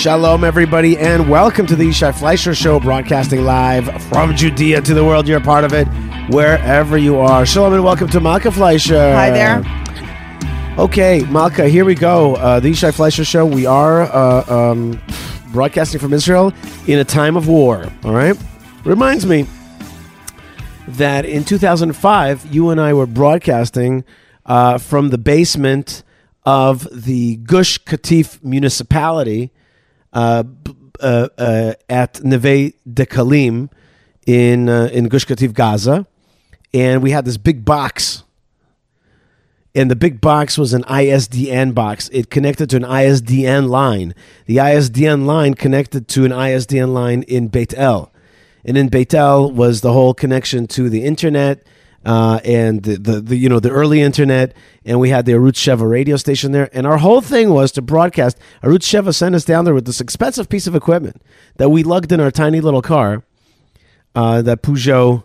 Shalom, everybody, and welcome to the Yishai Fleisher Show, broadcasting live from Judea to the world. You're a part of it, wherever you are. Shalom, and welcome to Malka Fleisher. Hi there. Okay, Malka, here we go. Uh, the Yishai Fleisher Show. We are uh, um, broadcasting from Israel in a time of war. All right, reminds me that in 2005, you and I were broadcasting uh, from the basement of the Gush Katif municipality uh, at Neve Dekalim in uh, in Gush Katif, Gaza, and we had this big box. And the big box was an ISDN box. It connected to an ISDN line. The ISDN line connected to an ISDN line in Beit El and in Beit El was the whole connection to the internet uh, and the, the, the you know the early internet, and we had the Arutz Sheva radio station there, and our whole thing was to broadcast. Arutz Sheva sent us down there with this expensive piece of equipment that we lugged in our tiny little car, uh, that Peugeot,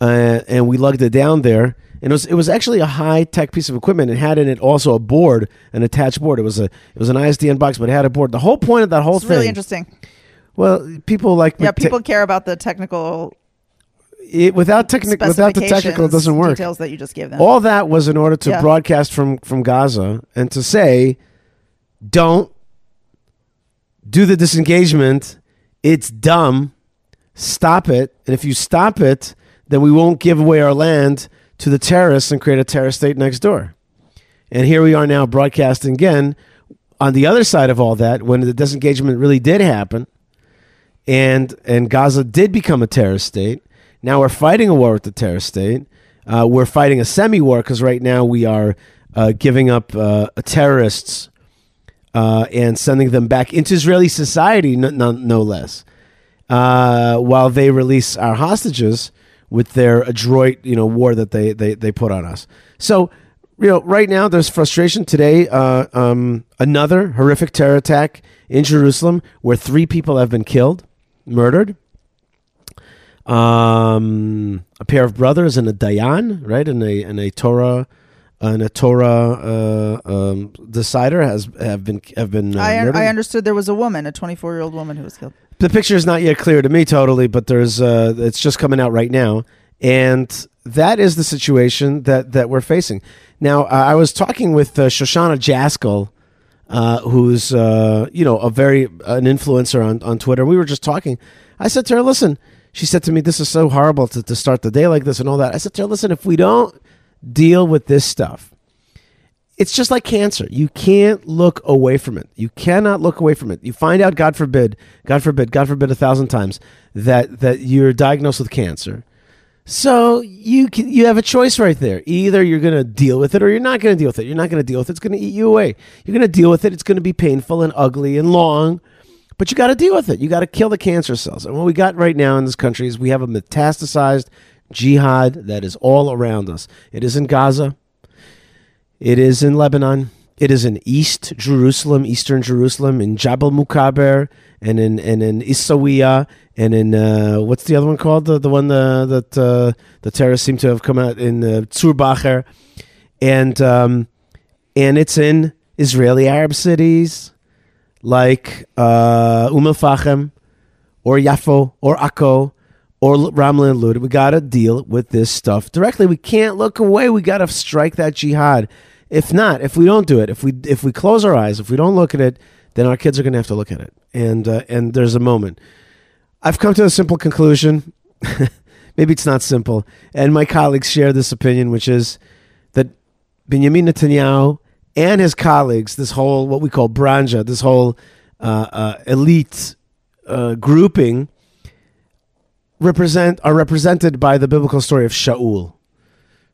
uh, and we lugged it down there. And it was it was actually a high tech piece of equipment. It had in it also a board, an attached board. It was a it was an ISDN box, but it had a board. The whole point of that whole It's thing. really interesting. Well, people like Yeah, people care about the technical it, without technic without the technical, it doesn't work. Details that you just gave them. All that was in order to Yeah. broadcast from from Gaza and to say, don't do the disengagement. It's dumb. Stop it. And if you stop it, then we won't give away our land to the terrorists and create a terrorist state next door. And here we are now broadcasting again on the other side of all that when the disengagement really did happen and and Gaza did become a terrorist state. Now we're fighting a war with the terrorist state. Uh, we're fighting a semi-war because right now we are uh, giving up uh, terrorists uh, and sending them back into Israeli society, no, no, no less, uh, while they release our hostages with their adroit, you know, war that they they, they put on us. So, you know, right now there's frustration today. Uh, um, another horrific terror attack in Jerusalem where three people have been killed, murdered. Um, a pair of brothers and a dayan, right, and a and a Torah, and a Torah uh, um, decider has have been have been uh, I, murdered. I understood there was a woman, a 24 year old woman who was killed. the picture is not yet clear to me totally, but there's uh, it's just coming out right now, and that is the situation that that we're facing now. Uh, I was talking with uh, Shoshana Jaskoll, uh, who's uh, you know a very an influencer on on Twitter. We were just talking. I said to her, "Listen," she said to me, "This is so horrible to, to start the day like this and all that." I said to her, "Listen, if we don't deal with this stuff." it's just like cancer. You can't look away from it. You cannot look away from it. You find out, God forbid, God forbid, God forbid, a thousand times that that you're diagnosed with cancer. So you can, you have a choice right there. Either you're going to deal with it, or you're not going to deal with it. You're not going to deal with it. It's going to eat you away. You're going to deal with it. It's going to be painful and ugly and long, but you got to deal with it. You got to kill the cancer cells. And what we got right now in this country is we have a metastasized jihad that is all around us. It is in Gaza. It is in Lebanon. It is in East Jerusalem, Eastern Jerusalem, in Jabal Mukaber, and in and in Isawiya, and in uh, what's the other one called? The the one uh, that uh, the terrorists seem to have come out in uh, Tzur Baher, and um, and it's in Israeli Arab cities like uh, Umm Fachem, or Yafo, or Akko, or Ramla and Lud. We got to deal with this stuff directly. We can't look away. We got to strike that jihad. If not, if we don't do it, if we if we close our eyes, if we don't look at it, then our kids are going to have to look at it. And uh, and there's a moment. I've come to a simple conclusion. Maybe it's not simple. And my colleagues share this opinion, which is that Benjamin Netanyahu and his colleagues, this whole what we call branja, this whole uh, uh, elite uh, grouping, represent are represented by the biblical story of Shaul.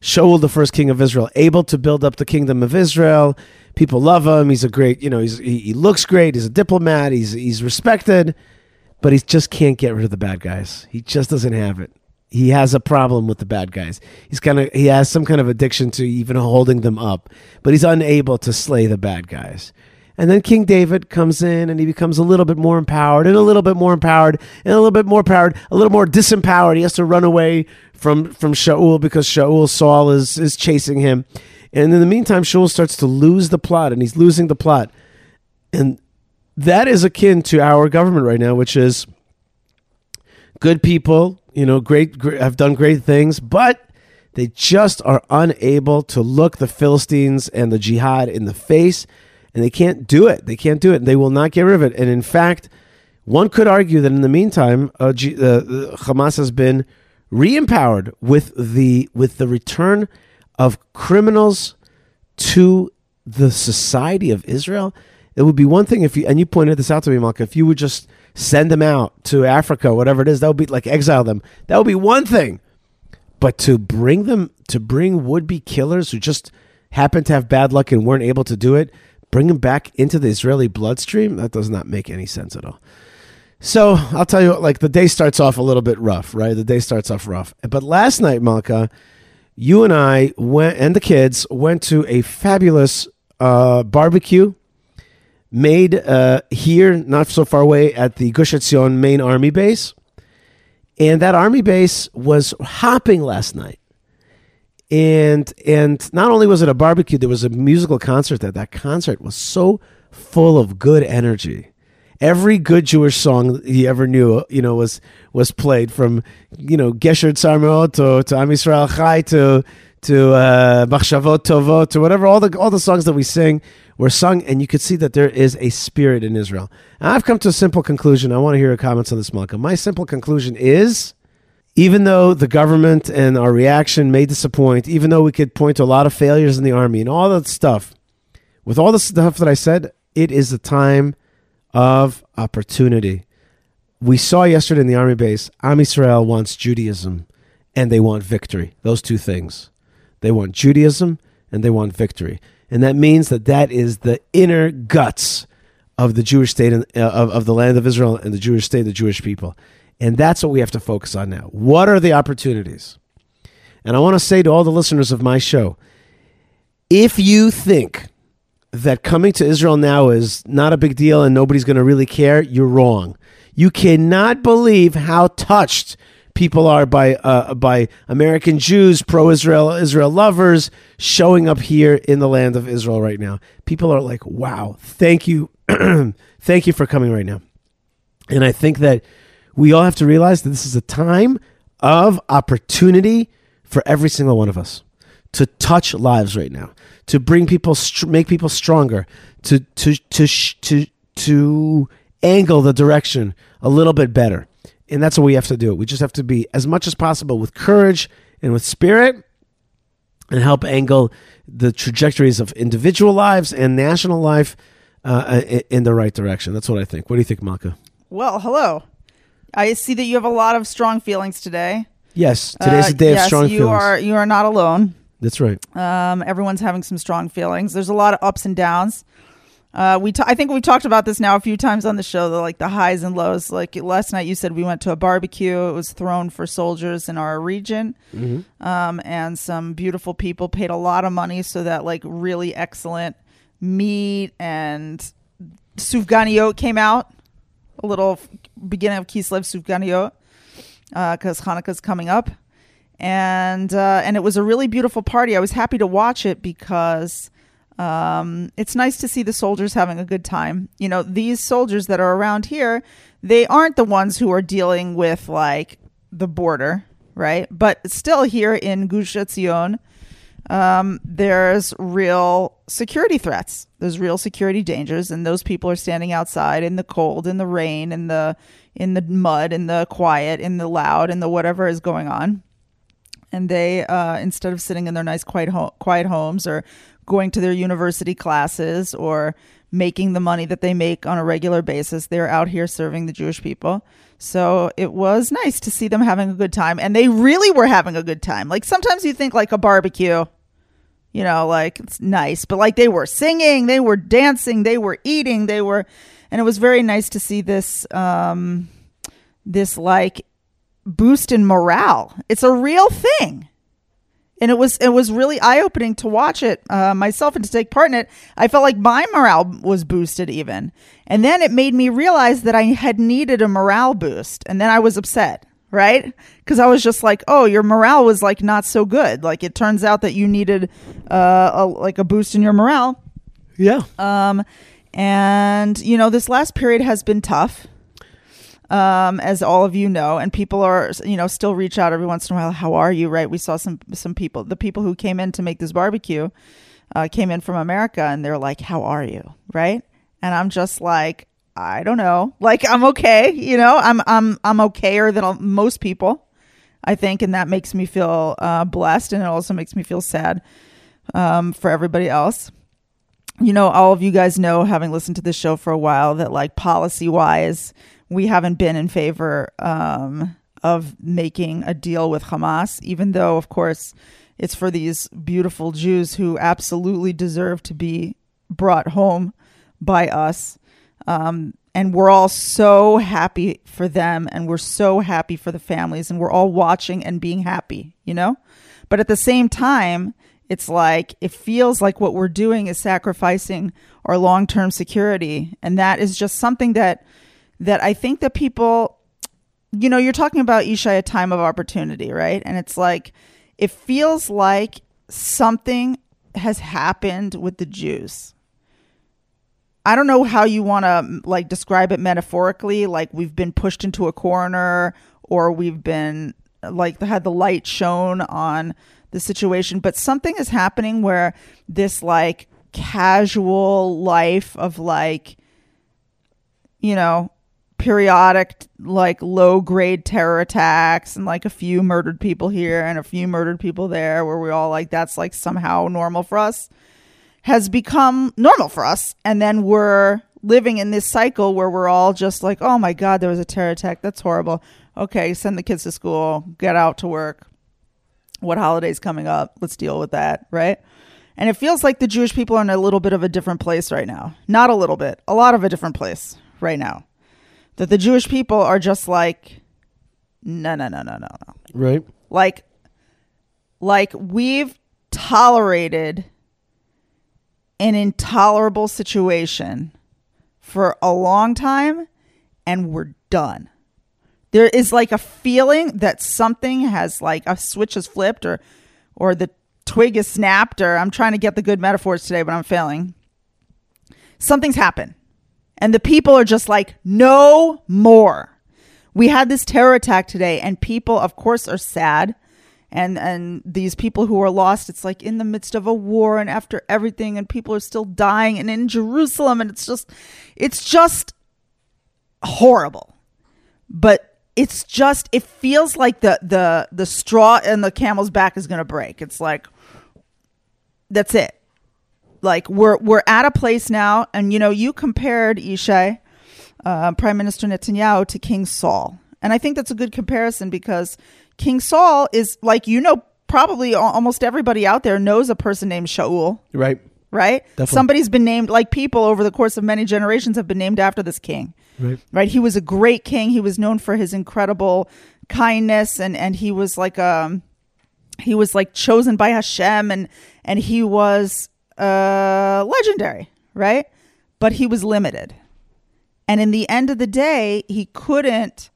Shaul, the first king of Israel, able to build up the kingdom of Israel. People love him. He's a great, you know, he's, he, he looks great. He's a diplomat. He's he's respected, but he just can't get rid of the bad guys. He just doesn't have it. He has a problem with the bad guys. He's kind of he has some kind of addiction to even holding them up, but he's unable to slay the bad guys. And then King David comes in and he becomes a little bit more empowered and a little bit more empowered and a little bit more empowered, a little more disempowered. He has to run away from, from Shaul because Shaul, Saul is, is chasing him. And in the meantime, Shaul starts to lose the plot and he's losing the plot. And that is akin to our government right now, which is good people, you know, great, great have done great things, but they just are unable to look the Philistines and the jihad in the face, and they can't do it. They can't do it. They will not get rid of it. And in fact, one could argue that in the meantime, uh, G- uh, Hamas has been re-empowered with the with the return of criminals to the society of Israel. It would be one thing if you and you pointed this out to me, Malka, if you would just send them out to Africa, whatever it is, that would be like exile them. That would be one thing. But to bring them to bring would be killers who just happened to have bad luck and weren't able to do it, bring them back into the Israeli bloodstream, that does not make any sense at all. So I'll tell you, like the day starts off a little bit rough, right? The day starts off rough. But last night, Malka, you and I went, and the kids went to a fabulous uh, barbecue made uh, here, not so far away, at the Gush Etzion main army base. And that army base was hopping last night. And and not only was it a barbecue, there was a musical concert there. That concert was so full of good energy every good Jewish song he ever knew, you know, was was played from, you know, Gesher Tzar Me'od to, to Am Yisrael Chai to to uh, Machshavot Tovot to whatever all the all the songs that we sing were sung, and you could see that there is a spirit in Israel. And I've come to a simple conclusion. I want to hear your comments on this, Malka. My simple conclusion is. Even though the government and our reaction may disappoint, even though we could point to a lot of failures in the army and all that stuff, with all the stuff that I said, it is the time of opportunity. We saw yesterday in the army base, Am Yisrael wants Judaism and they want victory. Those two things. They want Judaism and they want victory. And that means that that is the inner guts of the Jewish state and, uh, of, of the land of Israel and the Jewish state, the Jewish people. And that's what we have to focus on now. What are the opportunities? And I want to say to all the listeners of my show if you think that coming to Israel now is not a big deal and nobody's going to really care, you're wrong. You cannot believe how touched people are by uh, by American Jews, pro-Israel, Israel lovers showing up here in the land of Israel right now. People are like, "Wow, thank you, thank you for coming right now." And I think that we all have to realize that this is a time of opportunity for every single one of us to touch lives right now, to bring people, make people stronger, to to to to to angle the direction a little bit better, and that's what we have to do. We just have to be as much as possible with courage and with spirit, and help angle the trajectories of individual lives and national life uh, in the right direction. That's what I think. What do you think, Malka? Well, hello. I see that you have a lot of strong feelings today. Yes, today's uh, a day yes, of strong you feelings. are you are not alone. That's right. Um, everyone's having some strong feelings. There's a lot of ups and downs. Uh, we t- I think we talked about this now a few times on the show, the, like the highs and lows. Like last night, you said we went to a barbecue. It was thrown for soldiers in our region, mm-hmm. um, and some beautiful people paid a lot of money so that like really excellent meat and sufganiyot came out. A little beginning of Kislev sufganiyot because uh, Hanukkah's coming up and uh, and it was a really beautiful party. I was happy to watch it because um, it's nice to see the soldiers having a good time. You know, these soldiers that are around here, they aren't the ones who are dealing with like the border, right? But still, here in Gush Etzion, um, there's real security threats. There's real security dangers, and those people are standing outside in the cold, in the rain, in the in the mud, in the quiet, in the loud, in the whatever is going on and they uh, instead of sitting in their nice quiet ho- quiet homes or going to their university classes or making the money that they make on a regular basis they're out here serving the jewish people so it was nice to see them having a good time and they really were having a good time like sometimes you think like a barbecue you know like it's nice but like they were singing they were dancing they were eating they were and it was very nice to see this um this like boost in morale. It's a real thing. And it was it was really eye opening to watch it uh, myself and to take part in it. I felt like my morale was boosted even, and then it made me realize that I had needed a morale boost, and then I was upset, right? Because I was just like, oh, your morale was like not so good. Like it turns out that you needed uh, a, like a boost in your morale. Yeah. Um, And, you know, this last period has been tough, um, as all of you know, and people are, you know, still reach out every once in a while. How are you? Right? We saw some some people, the people who came in to make this barbecue, uh, came in from America, and they're like, "How are you?" Right? And I'm just like, I don't know. Like I'm okay, you know. I'm I'm I'm okayer than most people, I think, and that makes me feel uh, blessed, and it also makes me feel sad um, for everybody else you know, all of you guys know, having listened to this show for a while, that like policy wise, we haven't been in favor um, of making a deal with Hamas, even though, of course, it's for these beautiful Jews who absolutely deserve to be brought home by us. Um, and we're all so happy for them, and we're so happy for the families, and we're all watching and being happy, you know? But at the same time, it's like it feels like what we're doing is sacrificing our long-term security and that is just something that that I think that people you know you're talking about Yishai a time of opportunity right? And it's like it feels like something has happened with the Jews. I don't know how you want to like describe it metaphorically like we've been pushed into a corner or we've been like had the light shown on the situation, but something is happening where this like casual life of like, you know, periodic like low grade terror attacks and like a few murdered people here and a few murdered people there where we all like that's like somehow normal for us has become normal for us and then we're living in this cycle where we're all just like oh my god there was a terror attack that's horrible okay send the kids to school get out to work what holiday's coming up? Let's deal with that, right? And it feels like the Jewish people are in a little bit of a different place right now. Not a little bit, a lot of a different place right now. That the Jewish people are just like, no, no, no, no, no, no. Right. Like, like we've tolerated an intolerable situation for a long time and we're done there is like a feeling that something has like a switch has flipped or or the twig is snapped or I'm trying to get the good metaphors today but I'm failing. Something's happened. And the people are just like no more. We had this terror attack today and people of course are sad and and these people who are lost it's like in the midst of a war and after everything and people are still dying and in Jerusalem and it's just it's just horrible. But it's just it feels like the the the straw in the camel's back is going to break. It's like that's it. Like we're we're at a place now, and you know you compared Yishai, uh, Prime Minister Netanyahu, to King Saul, and I think that's a good comparison because King Saul is like you know probably almost everybody out there knows a person named Shaul, right? Right. Definitely. Somebody's been named like people over the course of many generations have been named after this king. Right. Right. He was a great king. He was known for his incredible kindness and and he was like um he was like chosen by Hashem and and he was uh legendary, right? But he was limited. And in the end of the day, he couldn't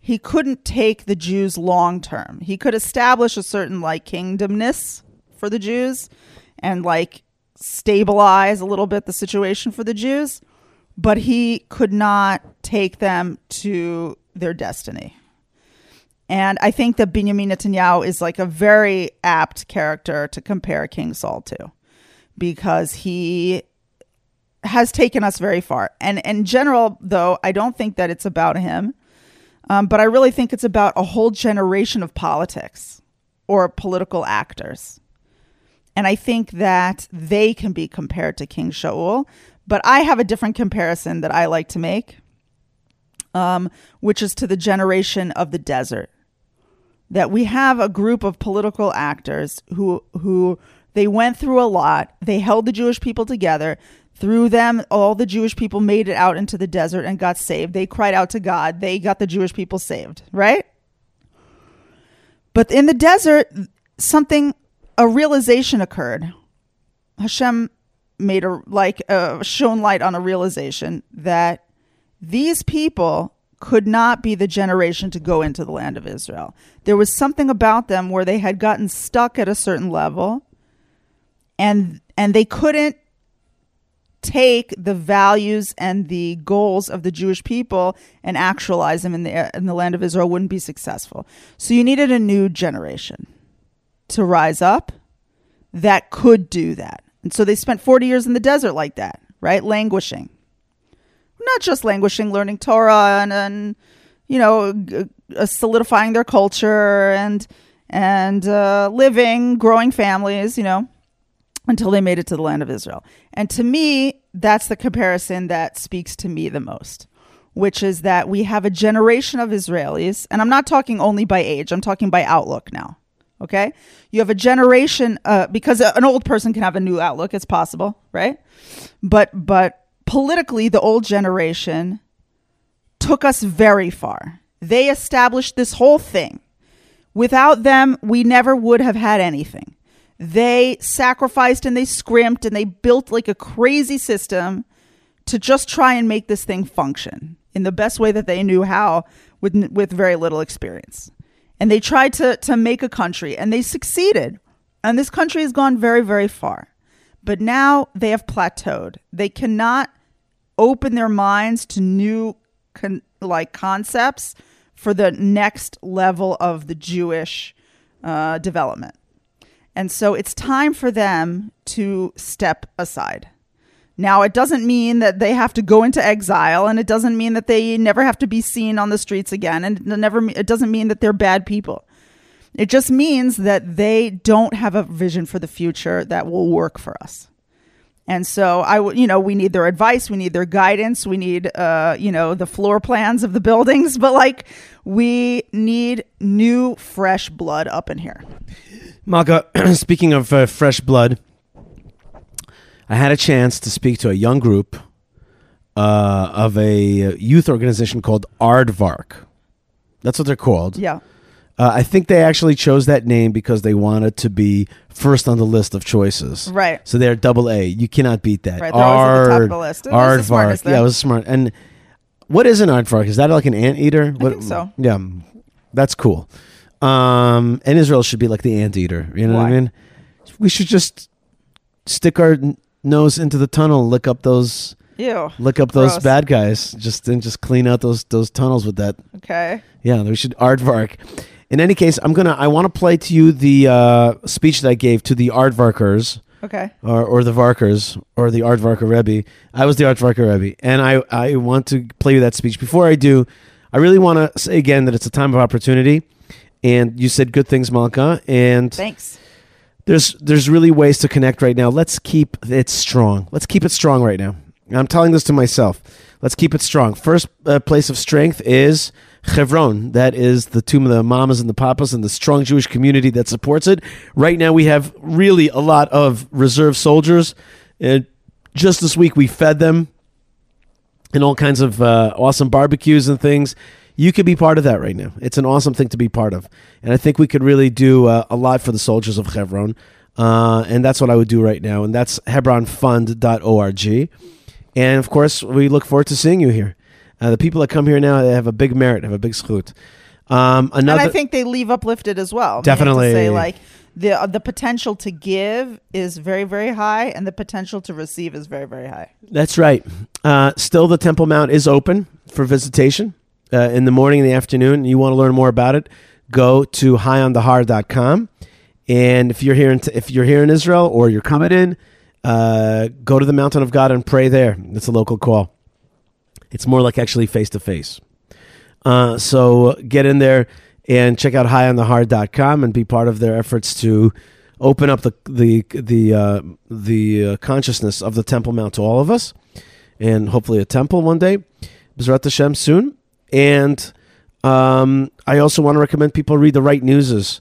he couldn't take the Jews long term. He could establish a certain like kingdomness for the Jews and like stabilize a little bit the situation for the Jews but he could not take them to their destiny. And I think that Benjamin Netanyahu is like a very apt character to compare King Saul to because he has taken us very far. And in general, though, I don't think that it's about him, um, but I really think it's about a whole generation of politics or political actors. And I think that they can be compared to King Shaul but I have a different comparison that I like to make, um, which is to the generation of the desert. That we have a group of political actors who who they went through a lot. They held the Jewish people together. Through them, all the Jewish people made it out into the desert and got saved. They cried out to God. They got the Jewish people saved, right? But in the desert, something, a realization occurred. Hashem made a like uh, shown light on a realization that these people could not be the generation to go into the land of Israel. There was something about them where they had gotten stuck at a certain level and and they couldn't take the values and the goals of the Jewish people and actualize them in the in the land of Israel wouldn't be successful. So you needed a new generation to rise up that could do that. And so they spent 40 years in the desert like that, right? Languishing. Not just languishing, learning Torah and, and you know, uh, solidifying their culture and and uh, living, growing families, you know, until they made it to the land of Israel. And to me, that's the comparison that speaks to me the most, which is that we have a generation of Israelis, and I'm not talking only by age, I'm talking by outlook now. Okay? You have a generation, uh, because an old person can have a new outlook, it's possible, right? But, but politically, the old generation took us very far. They established this whole thing. Without them, we never would have had anything. They sacrificed and they scrimped and they built like a crazy system to just try and make this thing function in the best way that they knew how with with very little experience. And they tried to to make a country and they succeeded. And this country has gone very very far. But now they have plateaued. They cannot open their minds to new con- like concepts for the next level of the Jewish uh, development. And so it's time for them to step aside. Now, it doesn't mean that they have to go into exile, and it doesn't mean that they never have to be seen on the streets again, and it never it doesn't mean that they're bad people. It just means that they don't have a vision for the future that will work for us. And so I, you know, we need their advice, we need their guidance, we need, uh, you know, the floor plans of the buildings, but like we need new, fresh blood up in here. Malka, speaking of uh, fresh blood, I had a chance to speak to a young group uh, of a youth organization called Aardvark. That's what they're called. Yeah. Uh, I think they actually chose that name because they wanted to be first on the list of choices. Right. So they're double A. You cannot beat that. Right, they're always at the top of the list. It was the smartest Aardvark. Yeah, it was smart. And what is an aardvark? Is that like an anteater? What, think so. Yeah, that's cool. Um, and Israel should be like the anteater. You know what I mean? We should just stick our n- nose into the tunnel, lick up those, Ew. lick up those Gross. bad guys, just and just clean out those those tunnels with that. Okay. Yeah, we should aardvark. In any case, I'm gonna. I want to play to you the uh, speech that I gave to the aardvarkers Okay. or, or the Varkers or the Aardvarker Rebbe. I was the Aardvarker Rebbe, and I, I want to play you that speech. Before I do, I really want to say again that it's a time of opportunity, and you said good things, Malka, and Thanks. there's there's really ways to connect right now. Let's keep it strong. Let's keep it strong right now. I'm telling this to myself. Let's keep it strong. First uh, place of strength is Chevron. That is the tomb of the mamas and the papas and the strong Jewish community that supports it. Right now, we have really a lot of reserve soldiers. And just this week, we fed them and all kinds of uh, awesome barbecues and things. You could be part of that right now. It's an awesome thing to be part of, and I think we could really do uh, a lot for the soldiers of Hebron. Uh, and that's what I would do right now, and that's HebronFund.org. And of course, we look forward to seeing you here. Uh, the people that come here now they have a big merit, have a big zchut. Um, another, and I think they leave uplifted as well. Definitely. say like the uh, the potential to give is very very high, and the potential to receive is very very high. That's right. Uh, still, the Temple Mount is open for visitation uh, in the morning and the afternoon. You want to learn more about it? Go to highonthehar.com. And if you're here in if you're here in Israel or you're coming in, uh, go to the Mountain of God and pray there. It's a local call. It's more like actually face to face. So get in there and check out highonthehar.com and be part of their efforts to open up the the the uh, the uh, consciousness of the Temple Mount to all of us, and hopefully a temple one day, Bezrat Hashem soon. And um, I also want to recommend people read the right newses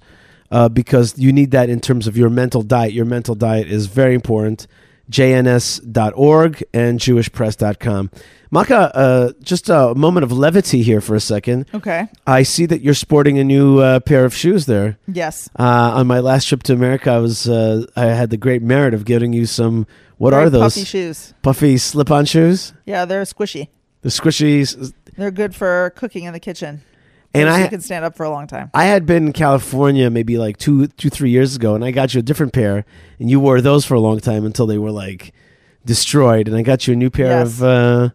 uh, because you need that in terms of your mental diet. Your mental diet is very important. JNS.org and JewishPress.com. Malka, uh, just a moment of levity here for a second. Okay. I see that you're sporting a new uh, pair of shoes there. Yes. Uh, on my last trip to America, I was uh, I had the great merit of getting you some. What Very are those puffy shoes? puffy slip-on shoes? Yeah, they're squishy. The squishies. They're good for cooking in the kitchen. And I you can stand up for a long time. I had been in California maybe like two two three years ago, and I got you a different pair, and you wore those for a long time until they were like destroyed, and I got you a new pair Yes. of uh,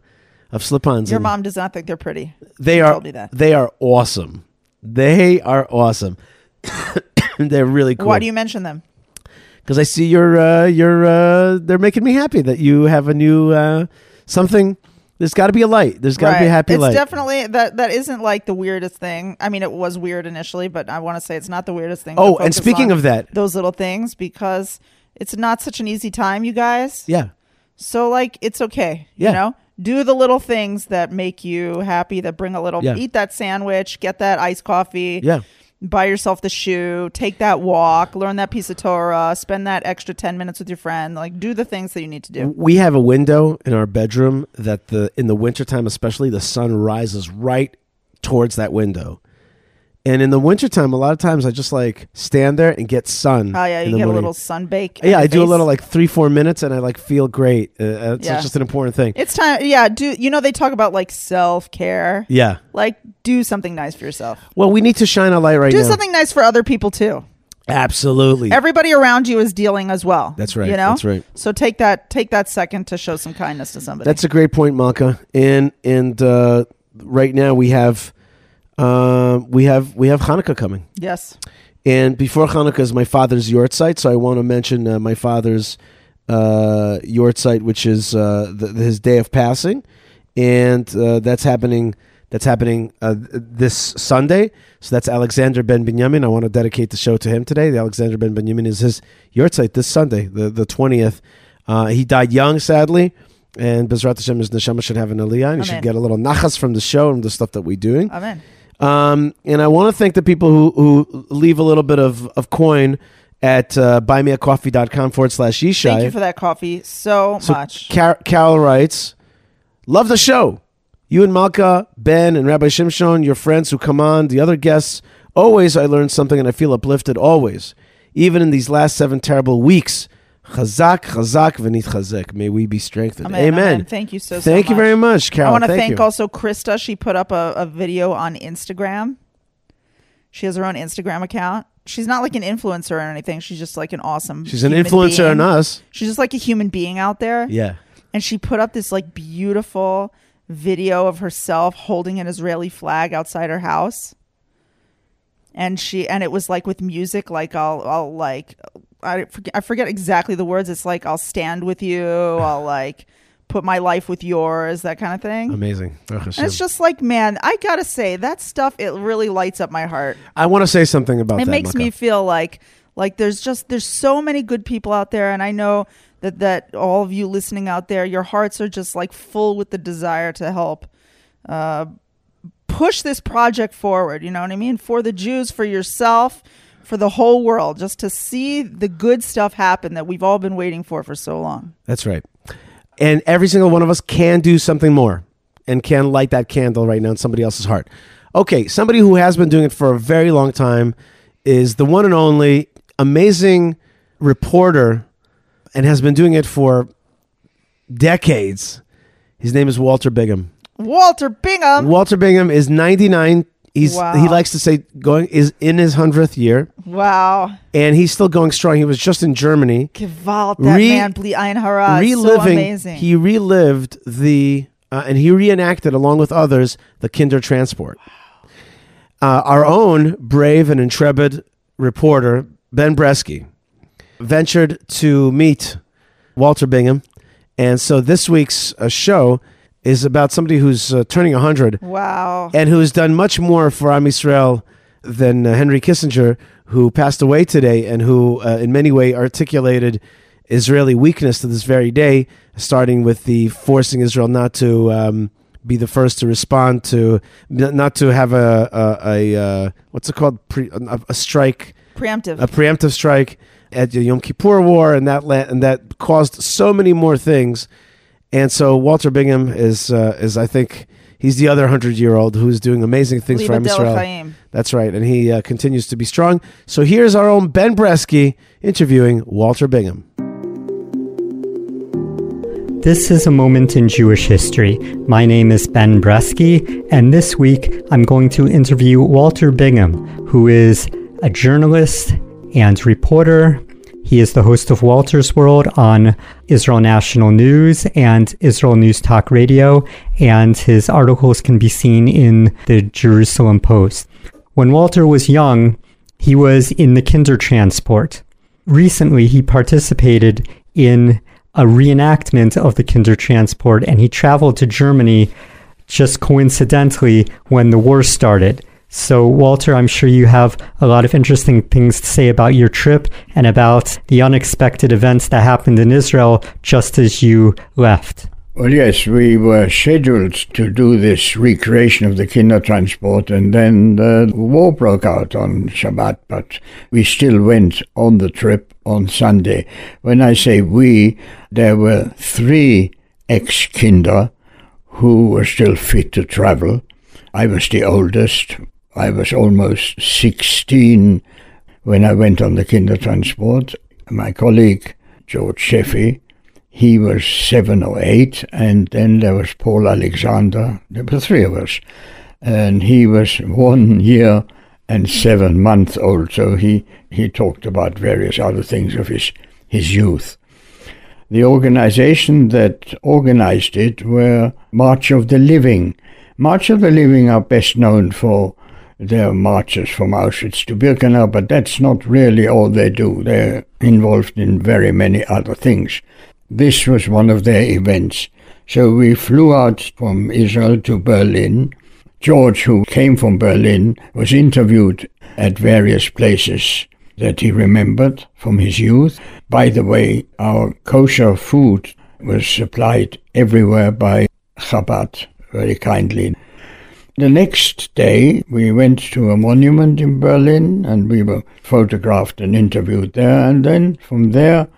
of slip-ons. Your mom does not think they're pretty. they She are told me that. they are awesome. They are awesome. They're really cool. Why do you mention them? because I see you're uh, you're uh, they're making me happy that you have a new uh, something. There's got to be a light. There's got to be a Right. happy it's light. definitely that that isn't like the weirdest thing. I mean, it was weird initially, but I want to say it's not the weirdest thing. oh, and speaking of that, those little things because it's not such an easy time, you guys. yeah, So like it's okay. Yeah. You know? Do the little things that make you happy, that bring a little Yeah. eat that sandwich, get that iced coffee, yeah, buy yourself the shoe, take that walk, learn that piece of Torah, spend that extra ten minutes with your friend. Like do the things that you need to do. we have a window in our bedroom that the in the wintertime especially the sun rises right towards that window. And in the wintertime, a lot of times I just like stand there and get sun. Oh yeah, you get a little sun bake. Yeah, I do a little like three, four minutes, and I like feel great. Uh, uh, it's Yeah. just an important thing. It's time. Yeah, do you know they talk about like self care? yeah. Like do something nice for yourself. Well, we need to shine a light right Do now. something nice for other people too. Absolutely. Everybody around you is dealing as well. That's right. You know. That's right. So take that take that second to show some kindness to somebody. That's a great point, Malka. And and uh, right now we have um, we have we have Hanukkah coming. yes. And before Hanukkah is my father's yahrzeit, so I want to mention uh, my father's uh, yahrzeit, which is uh, the, his day of passing, and uh, that's happening. That's happening uh, this Sunday. So that's Alexander Ben Binyamin. I want to dedicate the show to him today. The Alexander Ben Binyamin is his site this Sunday, the the twentieth. Uh, he died young, sadly, and Bezrat Hashem, his neshama should have an aliyah, and he should get a little nachas from the show and the stuff that we're doing. Amen. Um, and I want to thank the people who, who leave a little bit of, of coin at uh, buymeacoffee.com forward slash Thank you for that coffee so, So much. Car- Carol writes, Love the show. You and Malka, Ben, and Rabbi Shimshon, your friends who come on, the other guests, always I learn something and I feel uplifted, always. Even in these last seven terrible weeks. Chazak, chazak, v'nit chazek. May we be strengthened. Amen, Amen. amen. Thank you so, so Thank you much. very much, Carol. I want to Thank thank also Krista. She put up a, a video on Instagram. She has her own Instagram account. She's not like an influencer or anything. She's just like an awesome. She's an influencer being. on us. She's just like a human being out there. Yeah. And she put up this like beautiful video of herself holding an Israeli flag outside her house. And she and it was like with music, like I'll I'll like I forget I forget exactly the words. It's like I'll stand with you. I'll like put my life with yours, that kind of thing. Amazing. And it's just like, man, I gotta say that stuff. It really lights up my heart. I want to say something about It that. makes Malka. me feel like, like there's just there's so many good people out there, and I know that that all of you listening out there, your hearts are just like full with the desire to help uh, push this project forward. You know what I mean? For the Jews, for yourself, for the whole world, just to see the good stuff happen that we've all been waiting for for so long. That's right. And every single one of us can do something more and can light that candle right now in somebody else's heart. Okay, somebody who has been doing it for a very long time is the one and only amazing reporter and has been doing it for decades. His name is Walter Bingham. Walter Bingham. Walter Bingham is 99. He's Wow. he likes to say going is in his 100th year Wow. and he's still going strong. He was just in Germany. Gewalt, that Re- man, Bli is So amazing. he relived the uh, and he reenacted along with others the kinder transport uh, our own brave and intrepid reporter ben bresky ventured to meet walter bingham and so this week's uh, show is about somebody who's uh, turning 100 wow. and who's done much more for Am Yisrael than uh, Henry Kissinger, who passed away today and who, uh, in many ways, articulated Israeli weakness to this very day, starting with the forcing Israel not to um, be the first to respond to, not to have a a, a uh, what's it called, Pre, a, a strike, Preemptive. a preemptive strike at the Yom Kippur War, and that la- and that caused so many more things. And so Walter Bingham is uh, is I think he's the other hundred year old who's doing amazing things for Liba Am Del Yisrael. That's right, and he uh, continues to be strong. So here's our own Ben Bresky interviewing Walter Bingham. This is a moment in Jewish history. My name is Ben Bresky, and this week I'm going to interview Walter Bingham, who is a journalist and reporter. He is the host of Walter's World on Israel National News and Israel News Talk Radio, and his articles can be seen in the Jerusalem Post. When Walter was young, he was in the Kindertransport. Recently, he participated in a reenactment of the Kindertransport, and he traveled to Germany just coincidentally when the war started. So, Walter, I'm sure you have a lot of interesting things to say about your trip and about the unexpected events that happened in Israel just as you left. Well, yes, we were scheduled to do this recreation of the Kindertransport, and then the war broke out on Shabbat, but we still went on the trip on Sunday. When I say we, there were three ex Kinder who were still fit to travel. I was the oldest. I was almost 16 when I went on the Kindertransport. My colleague, George Shefi, he was seven or eight, and then there was Paul Alexander. There were three of us. And he was one year and seven months old, so he, he talked about various other things of his, his youth. The organization that organized it were March of the Living. March of the Living are best known for their marches from Auschwitz to Birkenau, but that's not really all they do. They're involved in very many other things. This was one of their events. So we flew out from Israel to Berlin. George, who came from Berlin, was interviewed at various places that he remembered from his youth. By the way, our kosher food was supplied everywhere by Chabad very kindly. The next day, we went to a monument in Berlin and we were photographed and interviewed there. And then from there,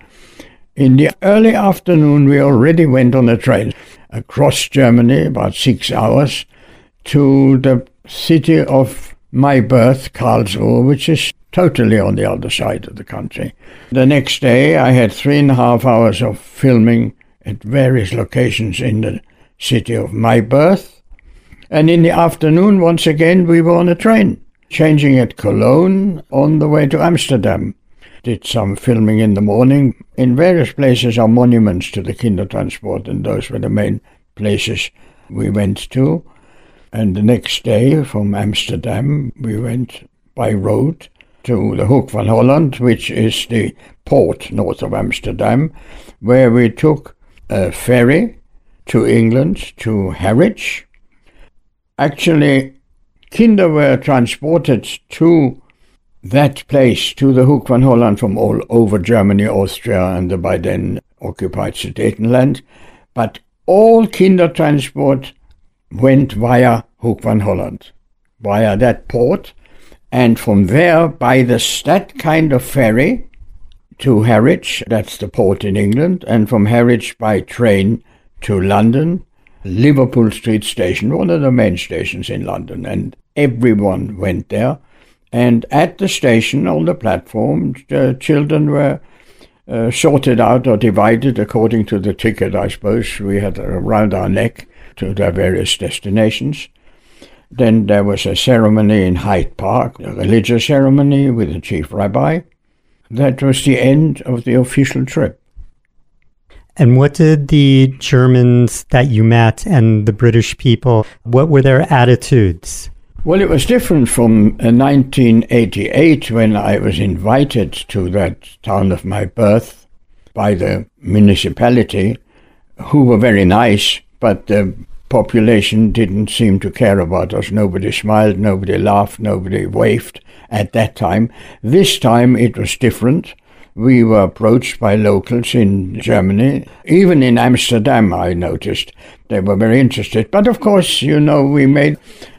in the early afternoon, we already went on a train across Germany, about six hours, to the city of my birth, Karlsruhe, which is totally on the other side of the country. The next day, I had three and a half hours of filming at various locations in the city of my birth. And in the afternoon, once again, we were on a train, changing at Cologne on the way to Amsterdam. Did some filming in the morning. In various places are monuments to the Kindertransport, and those were the main places we went to. And the next day, from Amsterdam, we went by road to the Hoek van Holland, which is the port north of Amsterdam, where we took a ferry to England, to Harwich. Actually, Kinder were transported to that place, to the Hoek van Holland, from all over Germany, Austria, and the by then occupied Sudetenland. But all Kinder transport went via Hoek van Holland, via that port and from there by the that kind of ferry to Harwich, that's the port in England, and from Harwich by train to London, Liverpool Street Station, one of the main stations in London, and everyone went there. And at the station on the platform, the children were uh, sorted out or divided according to the ticket, I suppose, we had around our neck to their various destinations. Then there was a ceremony in Hyde Park, a religious ceremony with the chief rabbi. That was the end of the official trip. And what did the Germans that you met and the British people, what were their attitudes? Well, it was different from 1988 uh, when I was invited to that town of my birth by the municipality, who were very nice, but the population didn't seem to care about us. Nobody smiled, nobody laughed, nobody waved at that time. This time it was different. We were approached by locals in Germany, even in Amsterdam, I noticed. They were very interested. But of course, you know, we made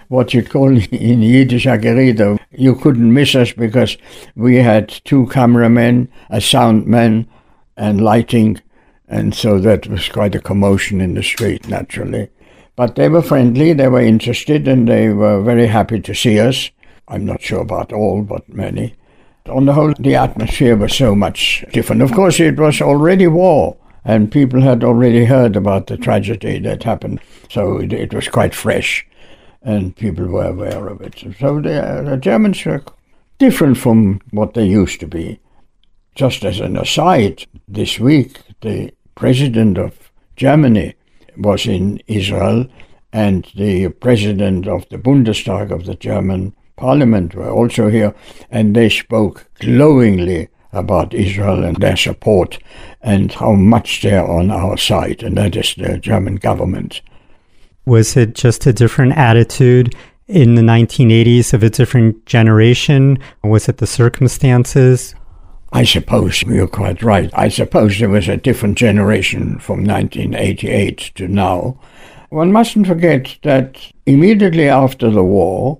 what you call in Yiddish a gerede. You couldn't miss us because we had two cameramen, a sound man, and lighting. And so that was quite a commotion in the street, naturally. But they were friendly, they were interested, and they were very happy to see us. I'm not sure about all, but many. On the whole, the atmosphere was so much different. Of course, it was already war, and people had already heard about the tragedy that happened, so it, it was quite fresh, and people were aware of it. So the, uh, the Germans were different from what they used to be. just as an aside, this week the president of Germany was in Israel and the president of the Bundestag of the German parliament were also here and they spoke glowingly about Israel and their support and how much they're on our side, and that is the German government. Was it just a different attitude in the 1980s of a different generation? Was it the circumstances? I suppose you're quite right. I suppose there was a different generation from 1988 to now. One mustn't forget that immediately after the war,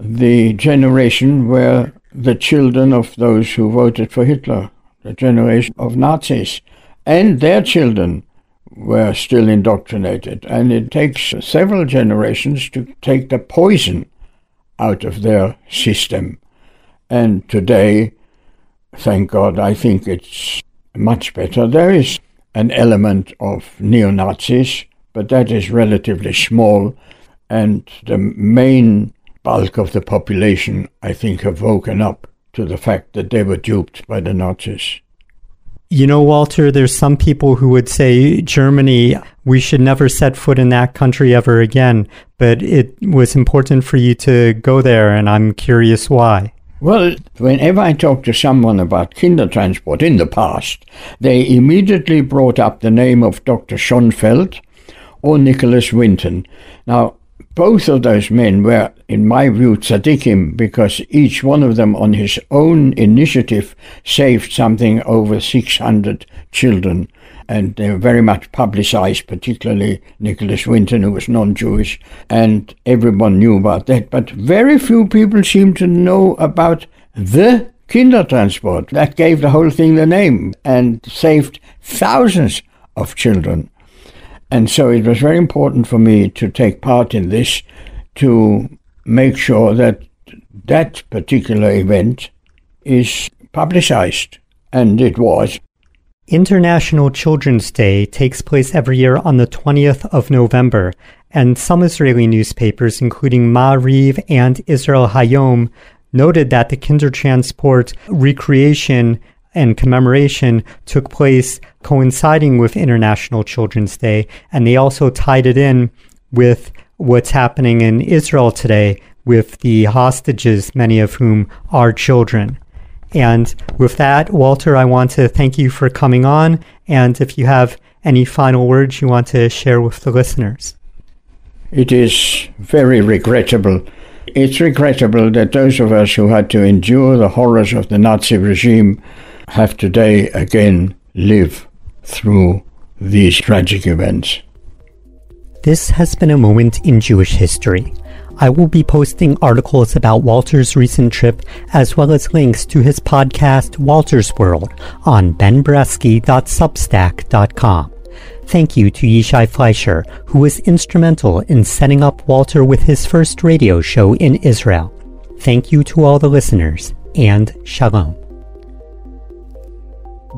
the generation were the children of those who voted for Hitler, the generation of Nazis, and their children were still indoctrinated. And it takes several generations to take the poison out of their system. And today, thank God, I think it's much better. There is an element of neo Nazis, but that is relatively small. And the main bulk of the population, I think, have woken up to the fact that they were duped by the Nazis. You know, Walter, there's some people who would say Germany, we should never set foot in that country ever again, but it was important for you to go there, and I'm curious why. Well, whenever I talk to someone about Kindertransport in the past, they immediately brought up the name of Dr. Schonfeld or Nicholas Winton. Now, both of those men were, in my view, tzaddikim because each one of them, on his own initiative, saved something over 600 children. And they were very much publicized, particularly Nicholas Winton, who was non Jewish, and everyone knew about that. But very few people seem to know about the Kindertransport. That gave the whole thing the name and saved thousands of children. And so it was very important for me to take part in this to make sure that that particular event is publicized. And it was. International Children's Day takes place every year on the 20th of November, and some Israeli newspapers, including Ma'ariv and Israel Hayom, noted that the Kindertransport recreation and commemoration took place coinciding with International Children's Day, and they also tied it in with what's happening in Israel today with the hostages, many of whom are children. And with that, Walter, I want to thank you for coming on. And if you have any final words you want to share with the listeners. It is very regrettable. It's regrettable that those of us who had to endure the horrors of the Nazi regime have today again live through these tragic events. This has been a moment in Jewish history. I will be posting articles about Walter's recent trip as well as links to his podcast Walter's World on benbresky.substack.com. Thank you to Yishai Fleisher, who was instrumental in setting up Walter with his first radio show in Israel. Thank you to all the listeners, and shalom.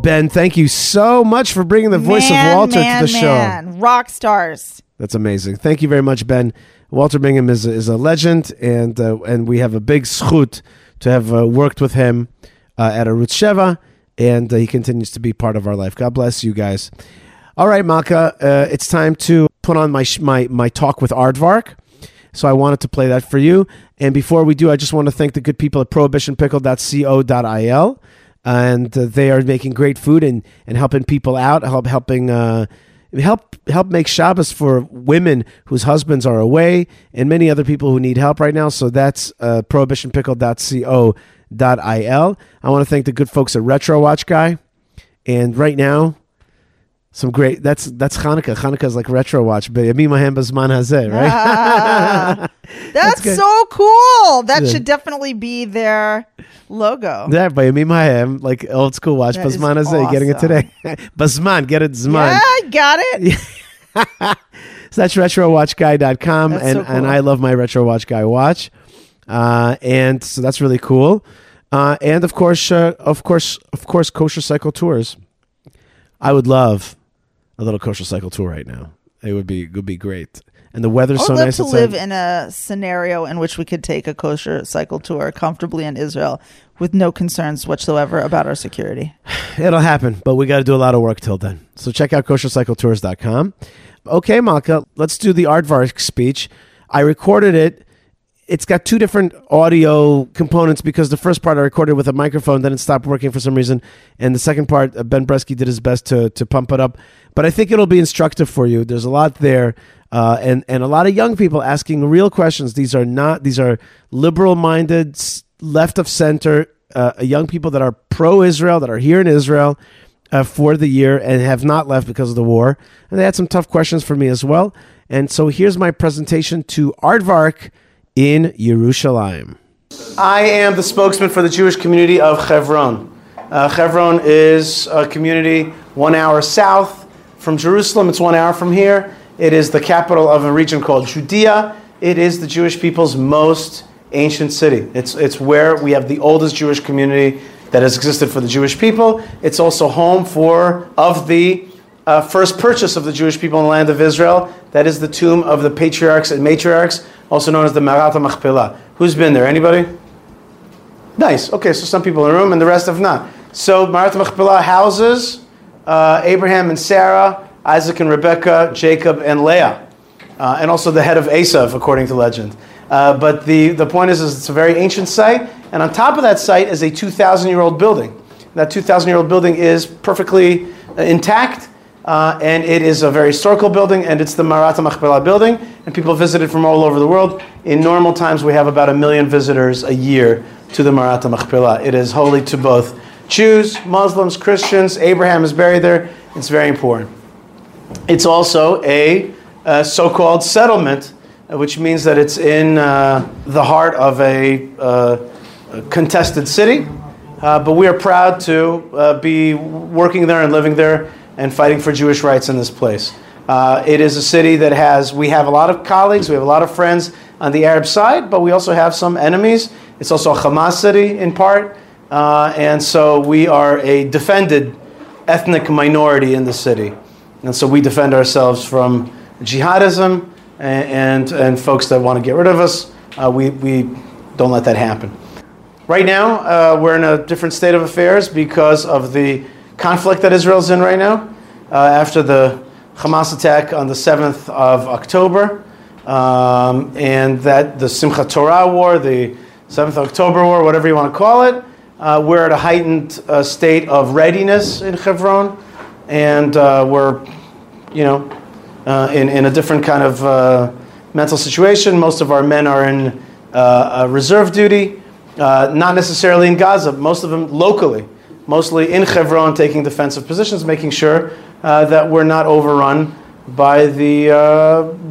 Ben, thank you so much for bringing the voice man, of Walter man, to the show. man. Rock stars. That's amazing. Thank you very much, Ben. Walter Bingham is a, is a legend, and uh, and we have a big zchut to have uh, worked with him uh, at Arutz Sheva, and uh, he continues to be part of our life. God bless you guys. All right, Malka, uh, it's time to put on my sh- my my talk with Aardvark. So I wanted to play that for you. And before we do, I just want to thank the good people at prohibitionpickle.co.il and uh, they are making great food and, and helping people out, help helping uh, help help make Shabbos for women whose husbands are away, and many other people who need help right now. So that's uh, prohibitionpickle.co.il. I want to thank the good folks at Retro Watch Guy, and right now. Some great. That's that's Hanukkah. Hanukkah is like retro watch, but Yamim Mahem Bazman Hazeh, right? Ah, that's good. so cool. That Yeah. should definitely be their logo. Yeah, by Yamim Mahem, like old school watch. That Bazman Hazeh, getting it today. Bazman, get it Zman. Yeah, I got it. So that's retrowatchguy.com That's and, so cool. and I love my retro watch guy watch. Uh, and so that's really cool. Uh, and of course, uh, of course, of course, kosher cycle tours. I would love a little kosher cycle tour right now. It would be would be great. and the weather's I would so love nice to outside. live in a scenario in which we could take a kosher cycle tour comfortably in Israel with no concerns whatsoever about our security. It'll happen, but we got to do a lot of work till then. So check out koshercycletours.com. Okay, Malka, let's do the Aardvark speech. I recorded it. It's got two different audio components because the first part I recorded with a microphone, then it stopped working for some reason, and the second part, uh, Ben Bresky did his best to to pump it up. But I think it'll be instructive for you. There's a lot there, uh, and and a lot of young people asking real questions. These are not these are liberal minded, left of center uh, young people that are pro Israel that are here in Israel uh, for the year and have not left because of the war. And they had some tough questions for me as well. And so here's my presentation to Aardvark in Yerushalayim. I am the spokesman for the Jewish community of Hebron. Uh, Hebron is a community one hour south from Jerusalem. It's one hour from here. It is the capital of a region called Judea. It is the Jewish people's most ancient city. It's, it's where we have the oldest Jewish community that has existed for the Jewish people. It's also home for of the uh, first purchase of the Jewish people in the land of Israel. That is the tomb of the patriarchs and matriarchs, also known as the Marat Machpelah. Who's been there? Anybody? Nice. Okay, so some people in the room and the rest have not. So Marat Machpelah houses uh, Abraham and Sarah, Isaac and Rebekah, Jacob and Leah, uh, and also the head of Esav, according to legend. Uh, but the, the point is, is, it's a very ancient site, and on top of that site is a 2,000 year old building. That 2,000 year old building is perfectly uh, intact, uh, and it is a very historical building, and it's the Marat Machpelah building, and people visit it from all over the world. In normal times, we have about a million visitors a year to the Marat Machpelah. It is holy to both Jews, Muslims, Christians. Abraham is buried there. It's very important. It's also a, a so called settlement which means that it's in uh, the heart of a, uh, a contested city. Uh, but we are proud to uh, be working there and living there and fighting for Jewish rights in this place. Uh, it is a city that has, we have a lot of colleagues, we have a lot of friends on the Arab side, but we also have some enemies. It's also a Hamas city in part. Uh, and so we are a defended ethnic minority in the city. And so we defend ourselves from jihadism and, and folks that want to get rid of us. Uh, we, we don't let that happen. Right now, uh, we're in a different state of affairs because of the conflict that Israel's in right now. Uh, after the Hamas attack on the 7th of October, um, and that the Simchat Torah war, the 7th October war, whatever you want to call it, uh, we're at a heightened uh, state of readiness in Hebron, and uh, we're, you know, uh, in, in a different kind of uh, mental situation. Most of our men are in uh, reserve duty, not necessarily in Gaza, most of them locally, mostly in Hebron, taking defensive positions, making sure that we're not overrun by the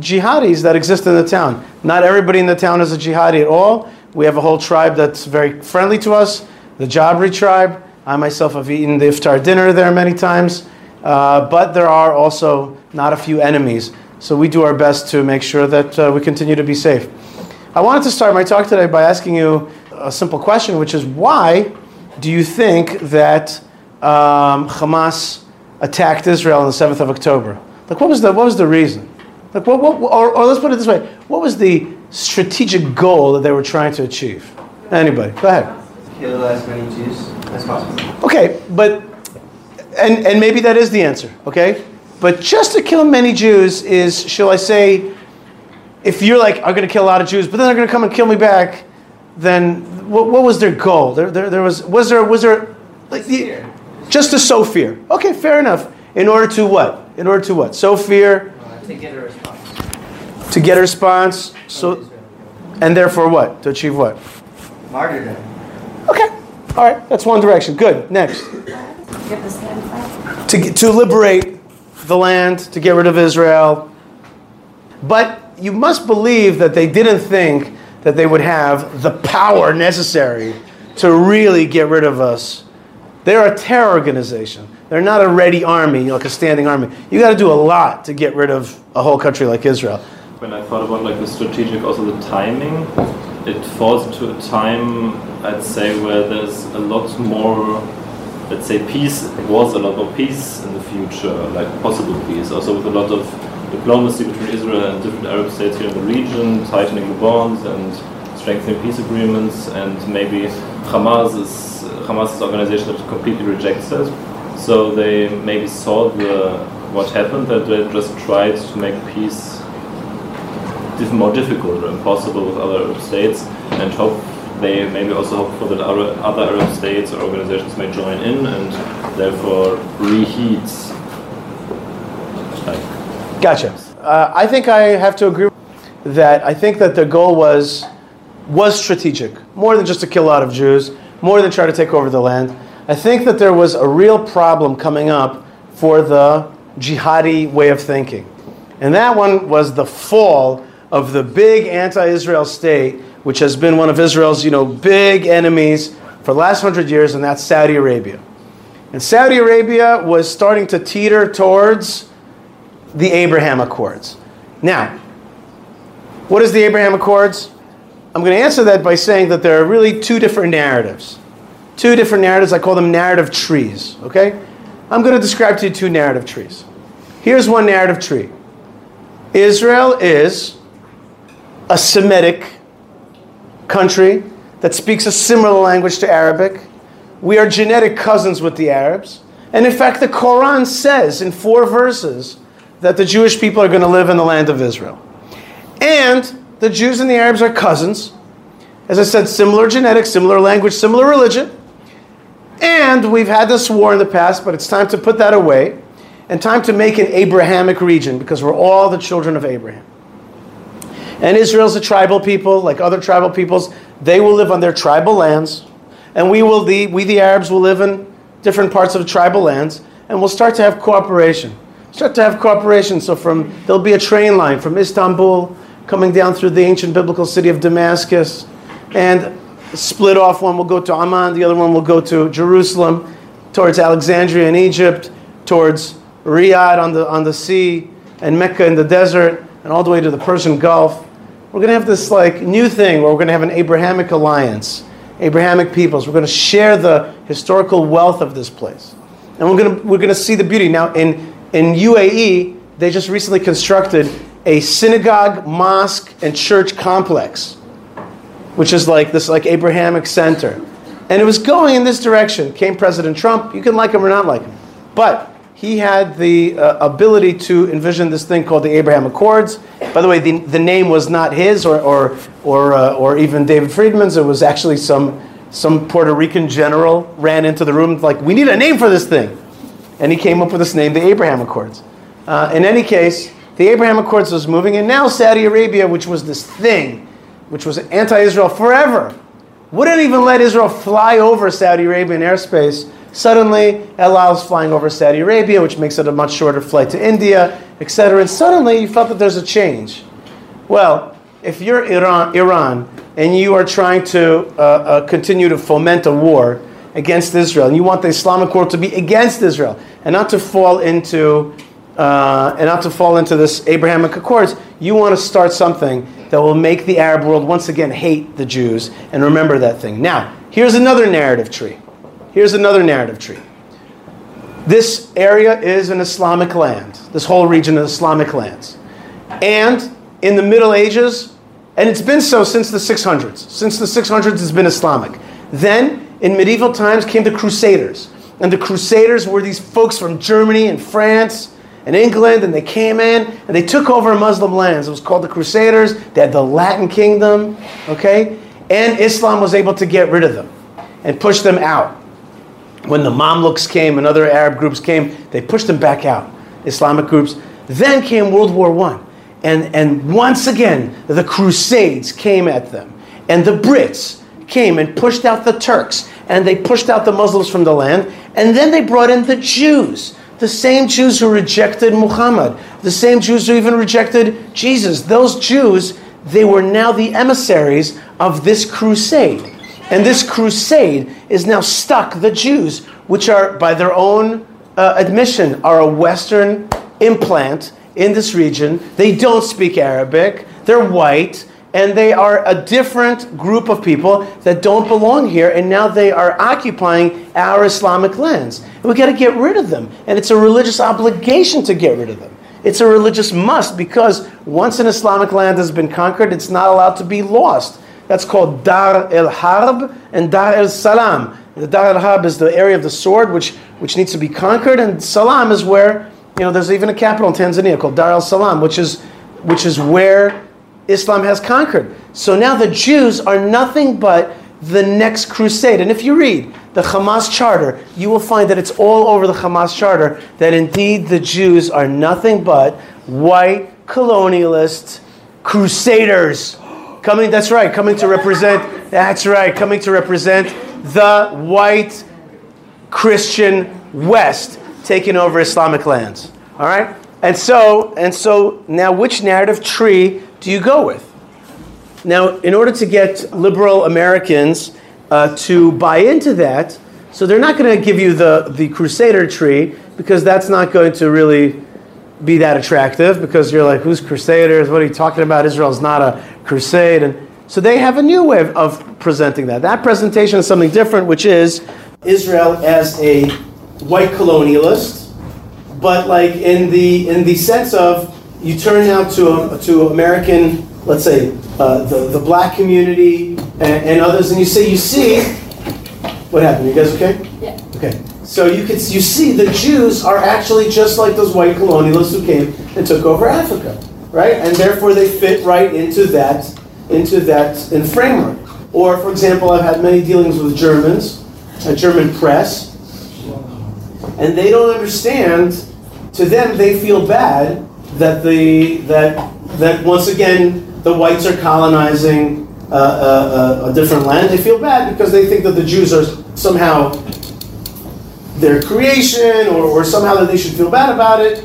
jihadis that exist in the town. Not everybody in the town is a jihadi at all. We have a whole tribe that's very friendly to us, the Jabri tribe. I myself have eaten the iftar dinner there many times. Uh, but there are also not a few enemies. So we do our best to make sure that uh, we continue to be safe. I wanted to start my talk today by asking you a simple question, which is why do you think that um, Hamas attacked Israel on the 7th of October? Like, what was the, what was the reason? Like, what, what, or, or let's put it this way what was the strategic goal that they were trying to achieve? Anybody? Go ahead. Kill as many Jews as possible. Okay, but and and maybe that is the answer, okay? But just to kill many Jews is, shall I say, if you're like, I'm going to kill a lot of Jews, but then they're going to come and kill me back, then what, what was their goal? There, there, there was was there was there like the, just to sow fear? Okay, fair enough. In order to what? In order to what? Sow fear. Uh, to get a response. To get a response. So, and therefore what? To achieve what? Martyrdom. All right. That's one direction. Good. Next. To, to liberate the land, to get rid of Israel. But you must believe that they didn't think that they would have the power necessary to really get rid of us. They're a terror organization. They're not a ready army, like a standing army. You got to do a lot to get rid of a whole country like Israel. When I thought about like the strategic, also the timing, it falls into a time I'd say where there's a lot more let's say peace was a lot more peace in the future like possible peace also with a lot of diplomacy between Israel and different Arab states here in the region, tightening the bonds and strengthening peace agreements, and maybe Hamas is Hamas organization that completely rejects that. So they maybe saw the what happened that they just tried to make peace diff- more difficult or impossible with other Arab states, and hope they maybe also hope for that other, Arab states or organizations may join in and therefore reheat. Gotcha. Uh, I think I have to agree that I think that the goal was was strategic, more than just to kill a lot of Jews, more than try to take over the land. I think that there was a real problem coming up for the jihadi way of thinking. And that one was the fall of the big anti-Israel state, which has been one of Israel's, you know, big enemies for the last hundred years, and that's Saudi Arabia. And Saudi Arabia was starting to teeter towards the Abraham Accords. Now, what is the Abraham Accords? I'm going to answer that by saying that there are really two different narratives. Two different narratives. I call them narrative trees. Okay? I'm going to describe to you two narrative trees. Here's one narrative tree Israel is a Semitic country that speaks a similar language to Arabic. We are genetic cousins with the Arabs. And in fact, the Quran says in four verses that the Jewish people are going to live in the land of Israel. And the Jews and the Arabs are cousins. As I said, similar genetics, similar language, similar religion. And we've had this war in the past, but it's time to put that away and time to make an Abrahamic region because we're all the children of Abraham. And Israel's a tribal people, like other tribal peoples. They will live on their tribal lands, and we will the we the Arabs will live in different parts of tribal lands, and we'll start to have cooperation. Start to have cooperation. So from there'll be a train line from Istanbul coming down through the ancient biblical city of Damascus, and split off. One will go to Amman, the other one will go to Jerusalem, towards Alexandria in Egypt, towards Riyadh on the on the sea, and Mecca in the desert, and all the way to the Persian Gulf. We're going to have this like new thing where we're going to have an Abrahamic alliance, Abrahamic peoples. We're going to share the historical wealth of this place, and we're going to we're going to see the beauty. Now in in UAE, they just recently constructed a synagogue, mosque, and church complex, which is like this like Abrahamic center, and it was going in this direction. Came President Trump. You can like him or not like him, but he had the uh, ability to envision this thing called the Abraham Accords. By the way, the, the name was not his or, or, or, uh, or even David Friedman's. It was actually some, some Puerto Rican general ran into the room like, we need a name for this thing. And he came up with this name, the Abraham Accords. Uh, in any case, the Abraham Accords was moving, and now Saudi Arabia, which was this thing, which was anti-Israel forever, wouldn't even let Israel fly over Saudi Arabian airspace Suddenly, El Al's flying over Saudi Arabia, which makes it a much shorter flight to India, etc. And suddenly, you felt that there's a change. Well, if you're Iran, Iran and you are trying to uh, uh, continue to foment a war against Israel, and you want the Islamic world to be against Israel, and not to fall into uh, and not to fall into this Abrahamic Accords, you want to start something that will make the Arab world once again hate the Jews and remember that thing. Now, here's another narrative tree. Here's another narrative tree. This area is an Islamic land. This whole region is Islamic lands. And in the Middle Ages, and it's been so since the 600s. Since the 600s, it's been Islamic. Then, in medieval times, came the Crusaders. And the Crusaders were these folks from Germany and France and England, and they came in and they took over Muslim lands. It was called the Crusaders. They had the Latin kingdom, okay? And Islam was able to get rid of them and push them out when the Mamluks came and other Arab groups came, they pushed them back out, Islamic groups. Then came World War I. And, and once again, the Crusades came at them. And the Brits came and pushed out the Turks. And they pushed out the Muslims from the land. And then they brought in the Jews. The same Jews who rejected Muhammad. The same Jews who even rejected Jesus. Those Jews, they were now the emissaries of this crusade. And this crusade is now stuck the Jews, which are, by their own uh, admission, are a Western implant in this region. They don't speak Arabic, they're white, and they are a different group of people that don't belong here, and now they are occupying our Islamic lands. And we got to get rid of them, and it's a religious obligation to get rid of them. It's a religious must because once an Islamic land has been conquered, it's not allowed to be lost. That's called Dar el Harb and Dar el Salam. The Dar el Harb is the area of the sword which, which needs to be conquered, and Salam is where, you know, there's even a capital in Tanzania called Dar el Salam, which is, which is where Islam has conquered. So now the Jews are nothing but the next crusade. And if you read the Hamas charter, you will find that it's all over the Hamas charter that indeed the Jews are nothing but white colonialist crusaders. Coming, that's right, coming to represent, that's right, coming to represent the white Christian West taking over Islamic lands. All right? And so, and so now which narrative tree do you go with? Now, in order to get liberal Americans uh, to buy into that, so they're not going to give you the, the Crusader tree because that's not going to really be that attractive because you're like, who's Crusaders? What are you talking about? Israel's not a crusade. And so they have a new way of, of presenting that. That presentation is something different, which is Israel as a white colonialist, but like in the in the sense of you turn now to to American, let's say uh, the the black community and, and others, and you say you see what happened. You guys okay? Yeah. Okay. So you can you see the Jews are actually just like those white colonialists who came and took over Africa, right? And therefore they fit right into that into that in framework. Or for example, I've had many dealings with Germans, a German press, and they don't understand. To them, they feel bad that the that that once again the whites are colonizing uh, uh, uh, a different land. They feel bad because they think that the Jews are somehow their creation or, or somehow that they should feel bad about it.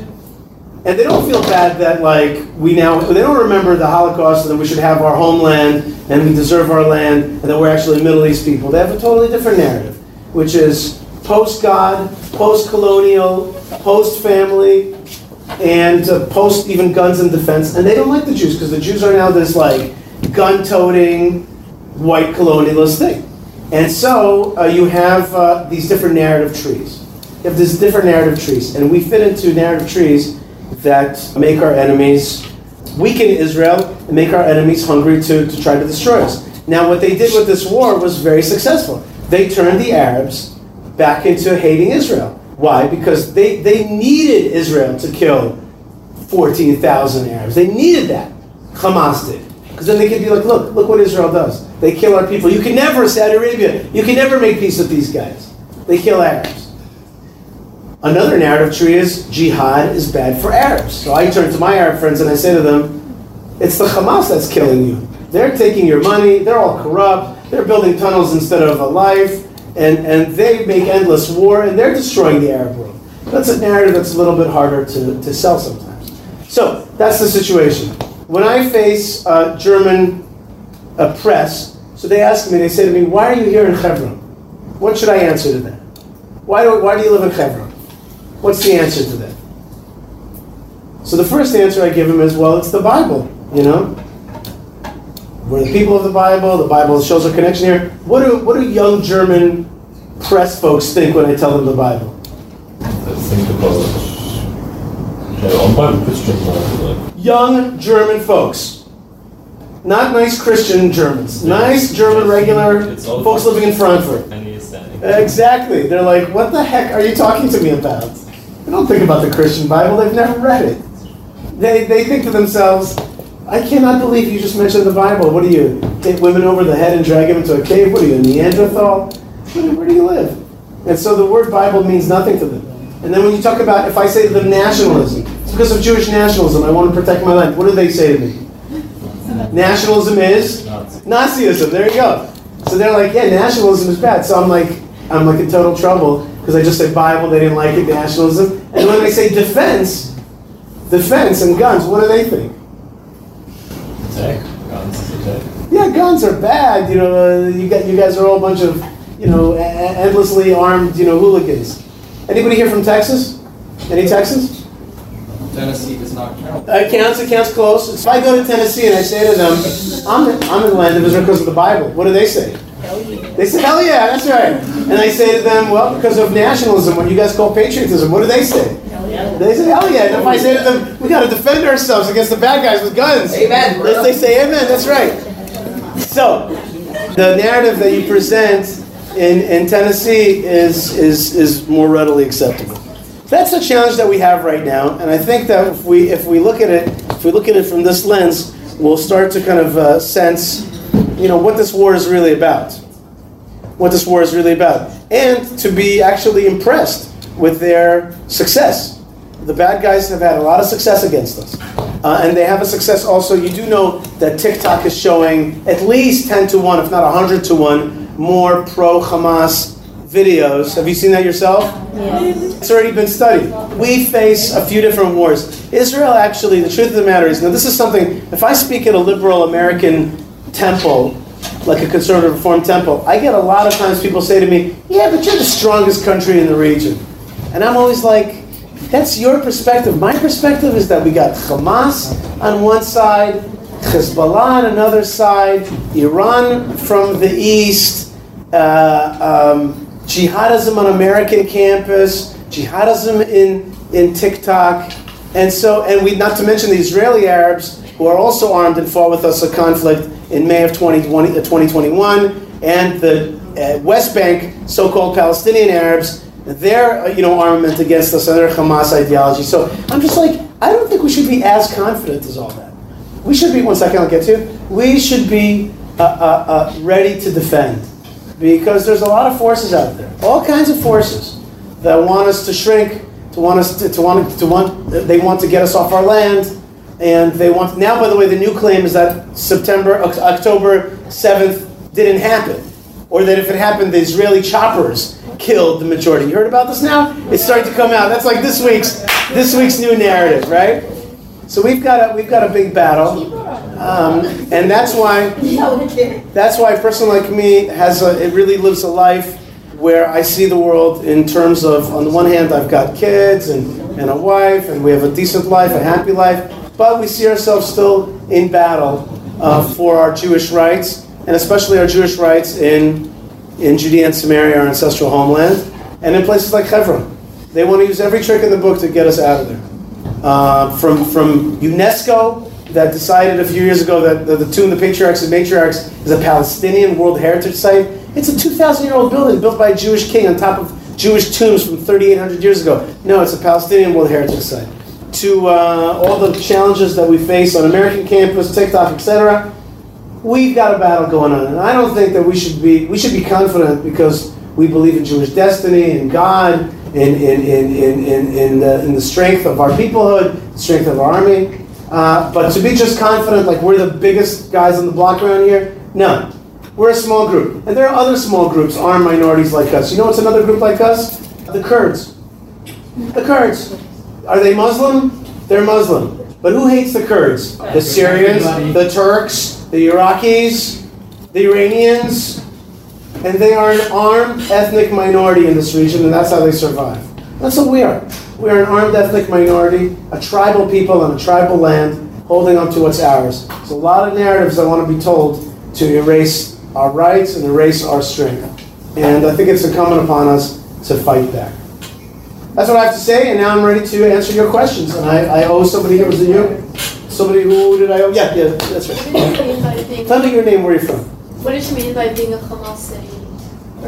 And they don't feel bad that like we now they don't remember the Holocaust and that we should have our homeland and we deserve our land and that we're actually Middle East people. They have a totally different narrative, which is post God, post colonial, post family, and uh, post even guns and defense. And they don't like the Jews because the Jews are now this like gun toting white colonialist thing. And so uh, you have uh, these different narrative trees. You have these different narrative trees, and we fit into narrative trees that make our enemies weaken Israel and make our enemies hungry to, to try to destroy us. Now, what they did with this war was very successful. They turned the Arabs back into hating Israel. Why? Because they, they needed Israel to kill 14,000 Arabs. They needed that. Hamas did. Because then they could be like, look, look what Israel does. They kill our people. You can never, Saudi Arabia, you can never make peace with these guys. They kill Arabs. Another narrative tree is jihad is bad for Arabs. So I turn to my Arab friends and I say to them, it's the Hamas that's killing you. They're taking your money, they're all corrupt, they're building tunnels instead of a life, and, and they make endless war, and they're destroying the Arab world. That's a narrative that's a little bit harder to, to sell sometimes. So that's the situation. When I face uh, German uh, press, so they ask me, they say to me, why are you here in Hebron? What should I answer to that? Why do, why do you live in Hebron? What's the answer to that? So the first answer I give them is, well, it's the Bible, you know? We're the people of the Bible, the Bible shows a connection here. What do, what do young German press folks think when I tell them the Bible? They think about their own Bible, Christian Bible. Young German folks. Not nice Christian Germans. Nice German regular folks living in Frankfurt. And he's standing. Exactly. They're like, what the heck are you talking to me about? They don't think about the Christian Bible. They've never read it. They, they think to themselves, I cannot believe you just mentioned the Bible. What do you take women over the head and drag them into a cave? What are you, a Neanderthal? Where, do you live? And so the word Bible means nothing to them. And then when you talk about, if I say to them nationalism, it's because of Jewish nationalism. I want to protect my land. What do they say to me? Nationalism is Nazism. There you go. So they're like, yeah, nationalism is bad. So I'm like, I'm like in total trouble because I just said Bible. They didn't like it. Nationalism. And when they say defense, defense and guns, what do they think? Attack. Guns, attack. Yeah, guns are bad. You know, you got you guys are all a bunch of you know endlessly armed you know hooligans. Anybody here from Texas? Any Texans? Tennessee does not count. Uh, counts, it counts close. If I go to Tennessee and I say to them, I'm in, I'm in the land of Israel because of the Bible, what do they say? They say, hell yeah, that's right. And I say to them, well, because of nationalism, what you guys call patriotism, what do they say? They say, hell yeah. And if I say to them, We got to defend ourselves against the bad guys with guns. Amen, bro. They say, amen. That's right. So, the narrative that you present in, in Tennessee is, is, is more readily acceptable. That's the challenge that we have right now, and I think that if we, if we look at it, if we look at it from this lens, we'll start to kind of uh, sense, you know, what this war is really about what this war is really about, and to be actually impressed with their success. The bad guys have had a lot of success against us. Uh, and they have a success also. You do know that TikTok is showing at least 10 to 1, if not 100 to 1, more pro Hamas videos. Have you seen that yourself? Yes. It's already been studied. We face a few different wars. Israel, actually, the truth of the matter is now, this is something, if I speak at a liberal American temple, like a conservative reform temple, I get a lot of times people say to me, Yeah, but you're the strongest country in the region. And I'm always like, That's your perspective. My perspective is that we got Hamas on one side, Hezbollah on another side, Iran from the east, uh, um, jihadism on American campus, jihadism in, in TikTok, and so, and we not to mention the Israeli Arabs who are also armed and fought with us a conflict in May of 2020, uh, 2021, and the uh, West Bank so-called Palestinian Arabs, their uh, you know armament against us and their Hamas ideology. So I'm just like, I don't think we should be as confident as all that. We should be. One second, I'll get to. You. We should be uh, uh, uh, ready to defend because there's a lot of forces out there, all kinds of forces that want us to shrink, to want us to, to want to want they want to get us off our land, and they want now. By the way, the new claim is that September October seventh didn't happen, or that if it happened, the Israeli choppers killed the majority. You heard about this now? It's starting to come out. That's like this week's this week's new narrative, right? So we've got a we've got a big battle, um, and that's why that's why a person like me has a, it really lives a life where I see the world in terms of on the one hand I've got kids and, and a wife and we have a decent life, a happy life, but we see ourselves still in battle uh, for our Jewish rights and especially our Jewish rights in in Judea and Samaria, our ancestral homeland, and in places like Hebron. They want to use every trick in the book to get us out of there uh, from from UNESCO that decided a few years ago that the, the tomb, the patriarchs and matriarchs, is a Palestinian World Heritage Site. It's a 2,000 year old building built by a Jewish king on top of Jewish tombs from 3,800 years ago. No, it's a Palestinian World Heritage Site. To uh, all the challenges that we face on American campus, TikTok, etc., we've got a battle going on, and I don't think that we should be we should be confident because we believe in Jewish destiny and God, in in in in in, in, the, in the strength of our peoplehood, the strength of our army. Uh, but to be just confident, like we're the biggest guys on the block around here, no. We're a small group, and there are other small groups, armed minorities like us. You know what's another group like us? The Kurds. The Kurds. Are they Muslim? They're Muslim. But who hates the Kurds? The Syrians, the Turks, the Iraqis, the Iranians, and they are an armed ethnic minority in this region, and that's how they survive. That's what we are. We are an armed ethnic minority, a tribal people on a tribal land, holding on to what's ours. There's a lot of narratives that want to be told to erase our rights and erase our strength. And I think it's incumbent upon us to fight back. That's what I have to say, and now I'm ready to answer your questions. And I, I owe somebody here, was it you? Somebody who did I owe? Yeah, yeah, that's right. What did you mean by being? Tell me your name, where you're from. What did you mean by being a Hamas city?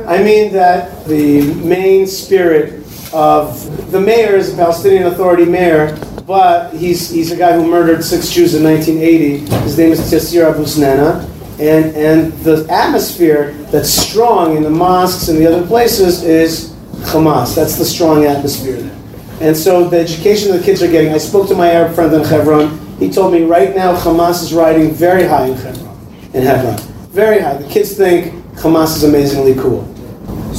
I mean that the main spirit of the mayor is a Palestinian Authority mayor, but he's, he's a guy who murdered six Jews in 1980. His name is Tayseer Abu Sneineh. And, and the atmosphere that's strong in the mosques and the other places is Hamas. That's the strong atmosphere there. And so the education the kids are getting, I spoke to my Arab friend in Hebron. He told me right now Hamas is riding very high in Hebron. In Hebron. Very high. The kids think Hamas is amazingly cool.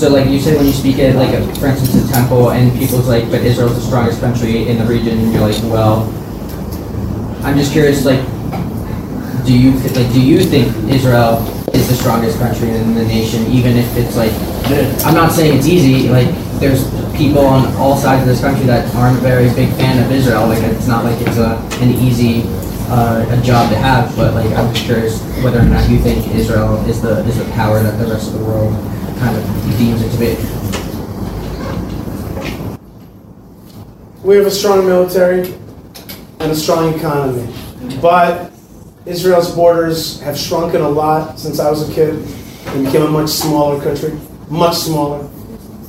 So, like you said, when you speak at, like, for instance, a temple, and people's like, "But Israel's the strongest country in the region," and you're like, "Well," I'm just curious, like, do you like, do you think Israel is the strongest country in the nation, even if it's like, I'm not saying it's easy. Like, there's people on all sides of this country that aren't a very big fan of Israel. Like, it's not like it's a an easy uh, a job to have. But like, I'm just curious whether or not you think Israel is the is the power that the rest of the world kind of deems it to be. We have a strong military. and a strong economy. But Israel's borders have shrunken a lot since I was a kid and became a much smaller country, much smaller.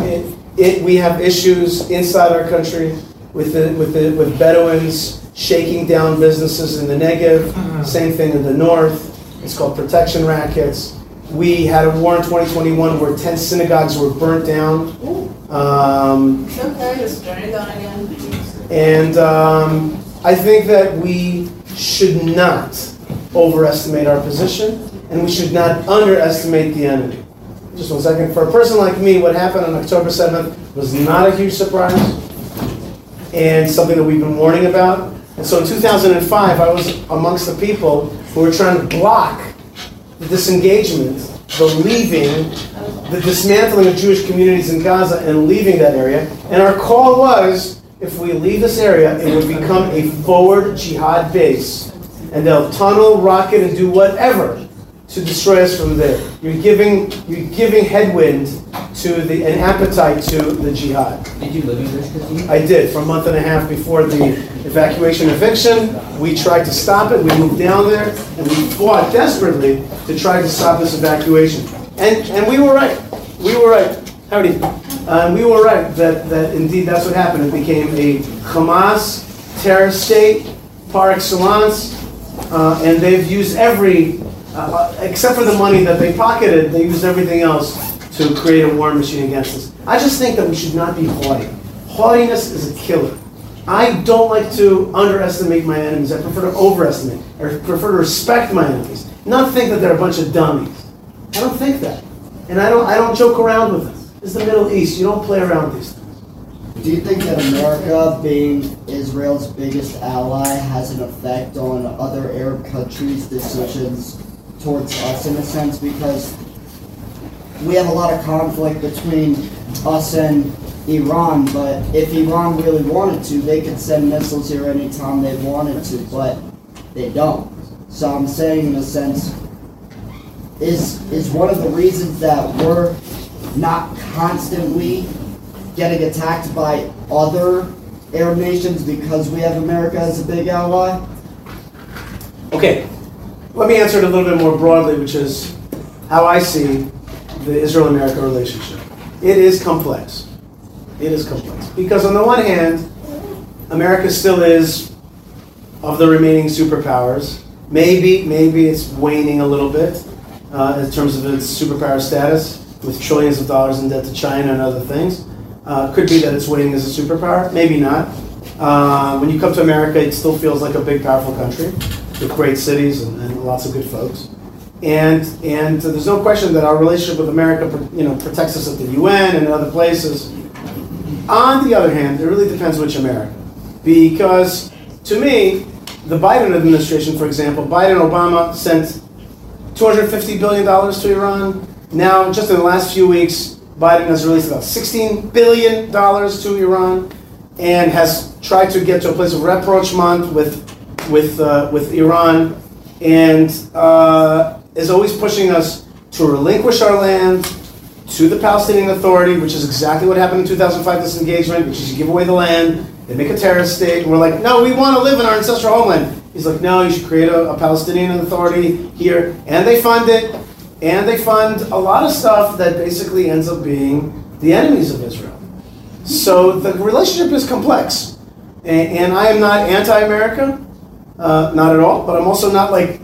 It, it, we have issues inside our country with the, with the, with Bedouins shaking down businesses in the Negev. Same thing in the north. It's called protection rackets. We had a war in 2021 where 10 synagogues were burnt down. Um, It's okay, just turn it down again. and um, I think that we should not overestimate our position, and we should not underestimate the enemy. Just one second. For a person like me, what happened on October 7th was not a huge surprise, and something that we've been warning about. And so in 2005, I was amongst the people who were trying to block the disengagement, the leaving, the dismantling of Jewish communities in Gaza and leaving that area. And our call was if we leave this area, it would become a forward jihad base. And they'll tunnel, rocket, and do whatever to destroy us from there. You're giving, you're giving headwind to the, an appetite to the jihad. Did you live in Gush I did for a month and a half before the evacuation eviction. We tried to stop it. We moved down there and we fought desperately to try to stop this evacuation. And, and we were right. We were right. Howdy. Uh, and we were right that, that indeed that's what happened. It became a Hamas terrorist state par excellence. Uh, and they've used every, uh, except for the money that they pocketed, they used everything else to create a war machine against us. I just think that we should not be haughty. Haughtiness is a killer. I don't like to underestimate my enemies. I prefer to overestimate. I prefer to respect my enemies, not think that they're a bunch of dummies. I don't think that, and I don't. I don't joke around with them. It's the Middle East. You don't play around with these things. Do you think that America, being Israel's biggest ally, has an effect on other Arab countries' decisions towards us in a sense? Because we have a lot of conflict between us and Iran, but if Iran really wanted to, they could send missiles here anytime they wanted to, but they don't. So I'm saying, in a sense, is is one of the reasons that we're not constantly getting attacked by other Arab nations because we have America as a big ally? Okay, let me answer it a little bit more broadly, which is how I see the Israel-America relationship. It is complex. It is complex because on the one hand, America still is of the remaining superpowers. Maybe, maybe it's waning a little bit uh, in terms of its superpower status, with trillions of dollars in debt to China and other things. Uh, could be that it's waning as a superpower. Maybe not. Uh, when you come to America, it still feels like a big, powerful country with great cities and, and lots of good folks. And and there's no question that our relationship with America, you know, protects us at the UN and other places. On the other hand, it really depends which America, because to me, the Biden administration, for example, Biden Obama sent 250 billion dollars to Iran. Now, just in the last few weeks, Biden has released about 16 billion dollars to Iran, and has tried to get to a place of rapprochement with with uh, with Iran, and uh, is always pushing us to relinquish our land to the Palestinian Authority, which is exactly what happened in 2005 disengagement, which is you give away the land, they make a terrorist state, and we're like, no, we want to live in our ancestral homeland. He's like, no, you should create a, a Palestinian Authority here, and they fund it, and they fund a lot of stuff that basically ends up being the enemies of Israel. So the relationship is complex, and, and I am not anti-America, uh, not at all, but I'm also not like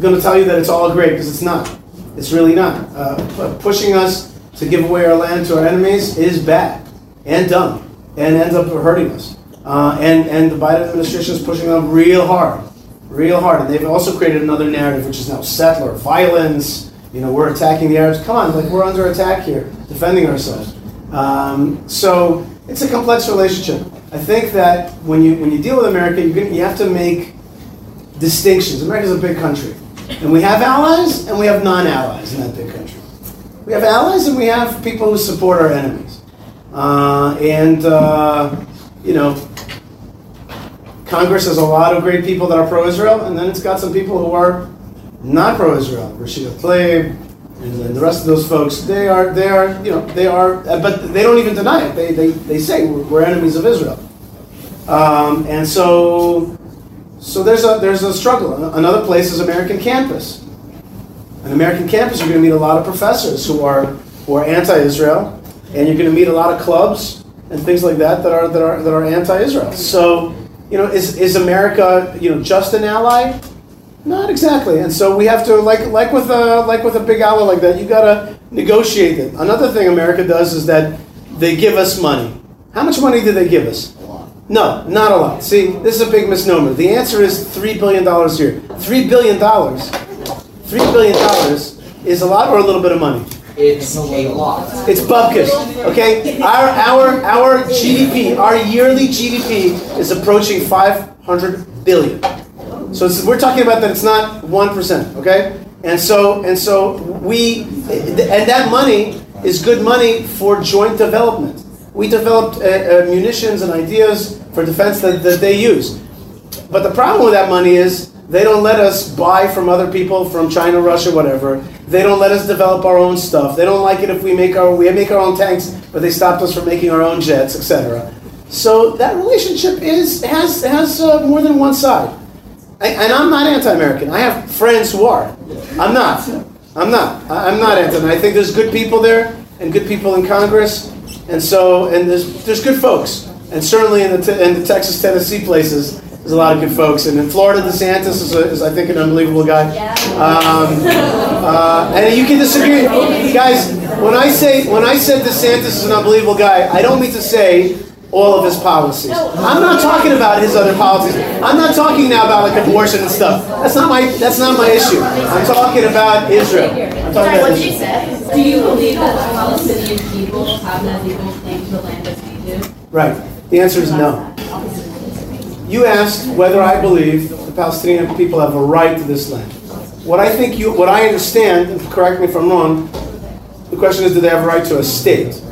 going to tell you that it's all great because it's not. It's really not. Uh, pushing us to give away our land to our enemies is bad and dumb and ends up hurting us. Uh, and, and the Biden administration is pushing them real hard, real hard. And they've also created another narrative, which is now settler violence. You know, we're attacking the Arabs. Come on, like we're under attack here, defending ourselves. Um, so it's a complex relationship. I think that when you when you deal with America, you you have to make distinctions. America's a big country, and we have allies and we have non-allies in that big country. We have allies and we have people who support our enemies. Uh, and uh, you know, Congress has a lot of great people that are pro-Israel, and then it's got some people who are not pro-Israel. Rashida Tlaib and then the rest of those folks, they are, they are, you know, they are, but they don't even deny it. They, they, they say we're, we're enemies of Israel. Um, and so, so there's a there's a struggle. Another place is American campus. An American campus, you're going to meet a lot of professors who are who are anti-Israel, and you're going to meet a lot of clubs and things like that that are that are that are anti-Israel. So, you know, is is America you know just an ally? Not exactly. And so we have to like like with a like with a big ally like that, you got to negotiate it. Another thing America does is that they give us money. How much money do they give us? No, not a lot. See, this is a big misnomer. The answer is $3 billion a year. $3 billion, $3 billion is a lot or a little bit of money? It's a lot. It's bupkis, okay? Our, our, our GDP, our yearly GDP is approaching 500 billion. So it's, we're talking about that it's not 1%, okay? And so, and so we, and that money is good money for joint development. We developed uh, uh, munitions and ideas for defense that, that they use. But the problem with that money is they don't let us buy from other people, from China, Russia, whatever. They don't let us develop our own stuff. They don't like it if we make our we make our own tanks, but they stopped us from making our own jets, etc. So that relationship is has has uh, more than one side. I, and I'm not anti-American. I have friends who are. I'm not. I'm not. I'm not anti. I think there's good people there and good people in Congress, and so and there's there's good folks, and certainly in the in the Texas, Tennessee places, there's a lot of good folks, and in Florida, DeSantis is, a, is I think an unbelievable guy. Um, uh, and you can disagree, guys. When I say when I said DeSantis is an unbelievable guy, I don't mean to say all of his policies. I'm not talking about his other policies. I'm not talking now about like abortion and stuff. That's not my that's not my issue. I'm talking about Israel. I'm talking about Israel. Do you believe that the The? Right. The answer is no. You asked whether I believe the Palestinian people have a right to this land. What I think you, what I understand, and correct me if I'm wrong, the question is, do they have a right to a state?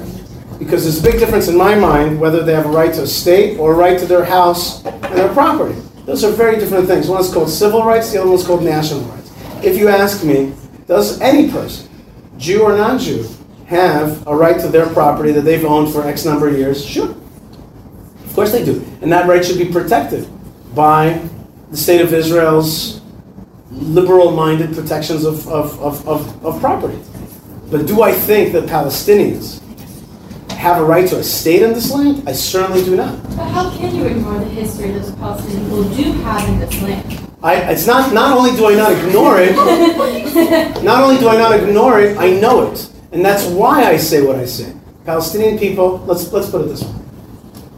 Because there's a big difference in my mind whether they have a right to a state or a right to their house and their property. Those are very different things. One is called civil rights, the other one is called national rights. If you ask me, does any person, Jew or non-Jew, have a right to their property that they've owned for X number of years? Sure. Of course they do. And that right should be protected by the state of Israel's liberal minded protections of, of, of, of, of property. But do I think that Palestinians have a right to a state in this land? I certainly do not. But how can you ignore the history that the Palestinian people do have in this land? I, it's not, not only do I not ignore it, not only do I not ignore it, I know it. And that's why I say what I say. Palestinian people, let's, let's put it this way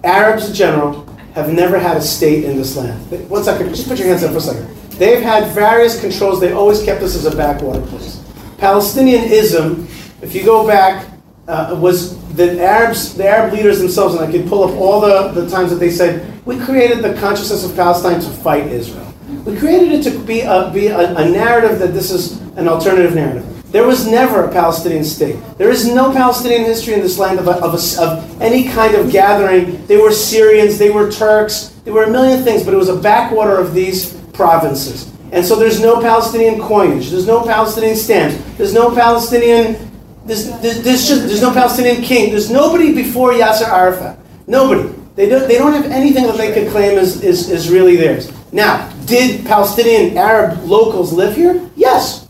Arabs in general have never had a state in this land. One second, just put your hands up for a second. They've had various controls, they always kept us as a backwater place. Palestinianism, if you go back, uh, was the Arabs, the Arab leaders themselves, and I could pull up all the, the times that they said, we created the consciousness of Palestine to fight Israel. We created it to be a, be a, a narrative that this is an alternative narrative. There was never a Palestinian state. There is no Palestinian history in this land of, a, of, a, of any kind of gathering. They were Syrians, they were Turks, there were a million things, but it was a backwater of these provinces. And so there's no Palestinian coinage, there's no Palestinian stamps, there's no Palestinian, there's, there's, there's, just, there's no Palestinian king, there's nobody before Yasser Arafat. Nobody. They don't, they don't have anything that they could claim is, is, is really theirs. Now, did Palestinian Arab locals live here? Yes.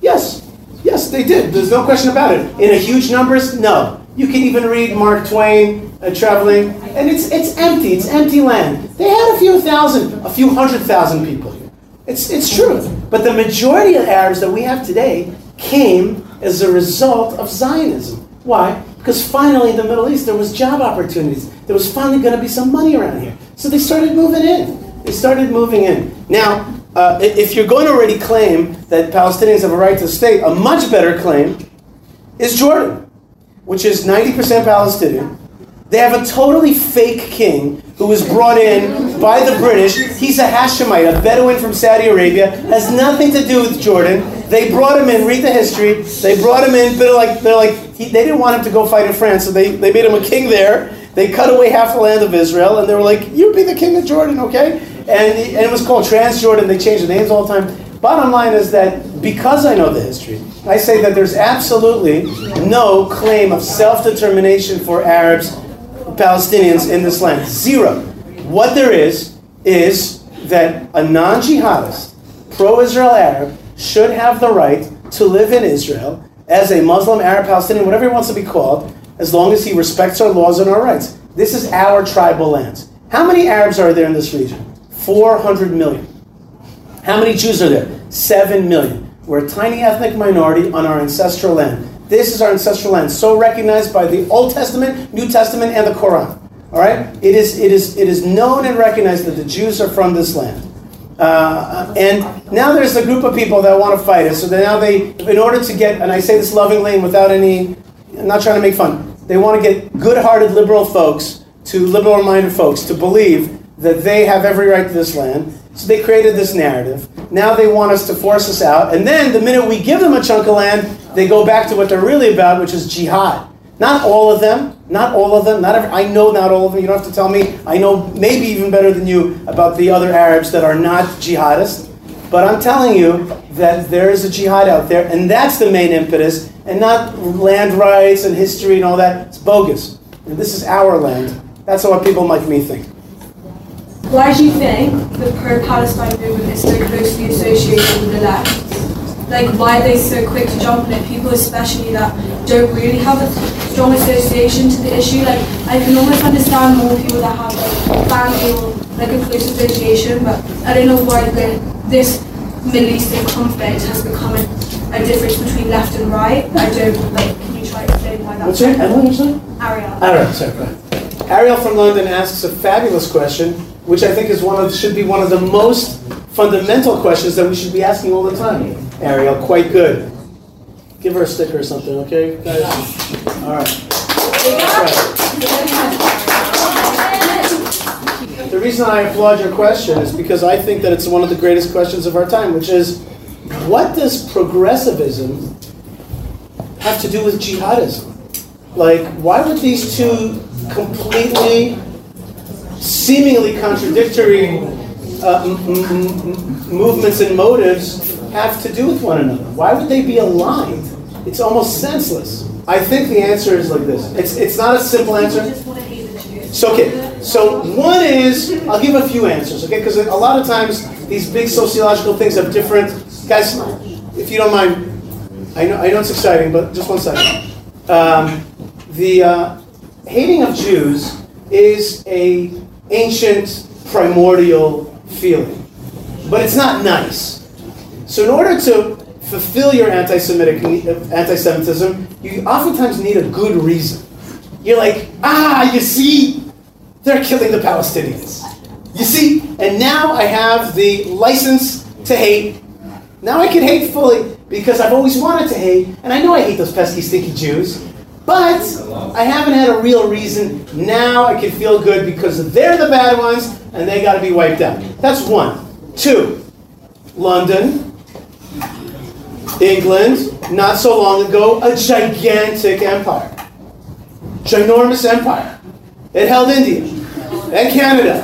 Yes. Yes, they did. There's no question about it. In a huge numbers? No. You can even read Mark Twain uh, traveling, and it's it's empty. It's empty land. They had a few thousand, a few hundred thousand people here. It's it's true. But the majority of Arabs that we have today came as a result of Zionism. Why? Because finally in the Middle East there was job opportunities. There was finally going to be some money around here. So they started moving in. They started moving in. Now, uh, if you're going to already claim that Palestinians have a right to a state, a much better claim is Jordan, which is 90% Palestinian. They have a totally fake king who was brought in by the British. He's a Hashemite, a Bedouin from Saudi Arabia. Has nothing to do with Jordan. They brought him in. Read the history. They brought him in. They're like they're like he, they didn't want him to go fight in France, so they, they made him a king there. They cut away half the land of Israel, and they were like, "You be the king of Jordan, okay?" And, and it was called Transjordan. They changed the names all the time. Bottom line is that because I know the history, I say that there's absolutely no claim of self-determination for Arabs, Palestinians in this land. Zero. What there is, is that a non jihadist, pro Israel Arab, should have the right to live in Israel as a Muslim, Arab, Palestinian, whatever he wants to be called, as long as he respects our laws and our rights. This is our tribal land. How many Arabs are there in this region? 400 million. How many Jews are there? 7 million. We're a tiny ethnic minority on our ancestral land. This is our ancestral land, so recognized by the Old Testament, New Testament, and the Quran. All right, it is it is it is known and recognized that the Jews are from this land. Uh, and now there's a group of people that want to fight us. So now they, in order to get, and I say this lovingly and without any, I'm not trying to make fun. They want to get good-hearted liberal folks to liberal-minded folks to believe that they have every right to this land. So they created this narrative. Now they want us to force us out. And then the minute we give them a chunk of land, they go back to what they're really about, which is jihad. Not all of them, not all of them, not every, I know not all of them. You don't have to tell me. I know maybe even better than you about the other Arabs that are not jihadists. But I'm telling you that there is a jihad out there, and that's the main impetus, and not land rights and history and all that. It's bogus. And this is our land. That's what people like me think. Why do you think the pro-Palestine movement is so closely associated with the left? Like, why are they so quick to jump on it? People, especially that don't really have a strong association to the issue. Like, I can almost understand more people that have like family or like a close association, but I don't know why the, this Middle Eastern conflict has become a, a difference between left and right. I don't like. Can you try to explain why that's? What's your name? Ariel. Ariel, sorry. Ariel from London asks a fabulous question, which I think is one of should be one of the most fundamental questions that we should be asking all the time. Ariel, quite good. Give her a sticker or something, okay, guys? All right. The reason I applaud your question is because I think that it's one of the greatest questions of our time, which is what does progressivism have to do with jihadism? Like, why would these two completely, seemingly contradictory uh, m- m- m- movements and motives have to do with one another? Why would they be aligned? It's almost senseless. I think the answer is like this. It's, it's not a simple answer. So okay, so one is I'll give a few answers, okay? Because a lot of times these big sociological things have different guys. If you don't mind, I know I know it's exciting, but just one second. Um, the uh, hating of Jews is a ancient primordial feeling, but it's not nice. So in order to fulfill your anti-Semitic anti-Semitism, you oftentimes need a good reason. You're like, ah, you see, they're killing the Palestinians. You see, and now I have the license to hate. Now I can hate fully because I've always wanted to hate, and I know I hate those pesky, stinky Jews. But I haven't had a real reason. Now I can feel good because they're the bad ones and they got to be wiped out. That's one. Two, London, England, not so long ago, a gigantic empire. Ginormous empire. It held India and Canada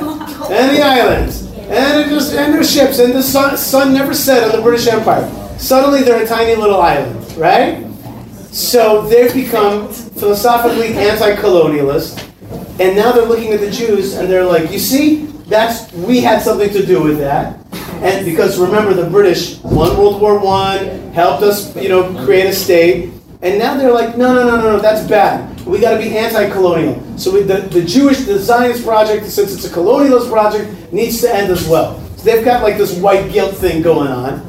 and the islands and it just and their ships and the sun, sun never set on the British Empire. Suddenly they're a tiny little island, right? So they've become philosophically anti-colonialist, and now they're looking at the Jews and they're like, you see, that's we had something to do with that. And because remember the British won World War One, helped us, you know, create a state, and now they're like, no, no, no, no, no, that's bad. We got to be anti-colonial. So we, the, the Jewish, the Zionist project, since it's a colonialist project, needs to end as well. So they've got like this white guilt thing going on.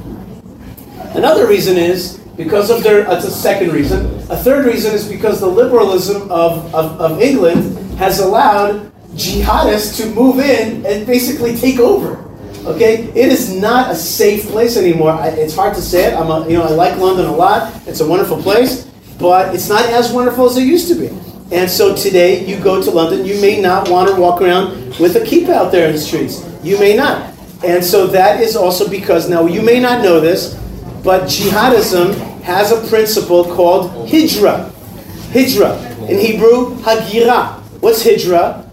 Another reason is because of their, that's a second reason. A third reason is because the liberalism of, of, of England has allowed jihadists to move in and basically take over. Okay, it is not a safe place anymore. I, it's hard to say it. I'm a, you know, I like London a lot. It's a wonderful place, but it's not as wonderful as it used to be. And so today, you go to London, you may not want to walk around with a kippah out there in the streets. You may not. And so that is also because now you may not know this, but jihadism has a principle called hijra. Hijra. In Hebrew, hagira. What's hijra?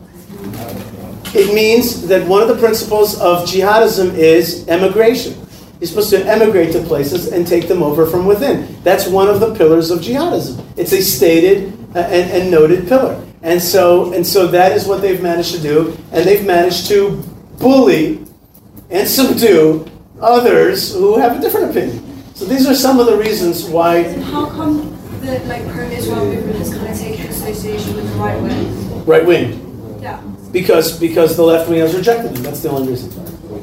It means that one of the principles of jihadism is emigration. You're supposed to emigrate to places and take them over from within. That's one of the pillars of jihadism. It's a stated uh, and, and noted pillar. And so, and so that is what they've managed to do, and they've managed to bully and subdue others who have a different opinion. So these are some of the reasons why. And how come the like pro-Israel movement has kind of taken association with the right wing? Right wing. Yeah. Because because the left wing has rejected them. That's the only reason.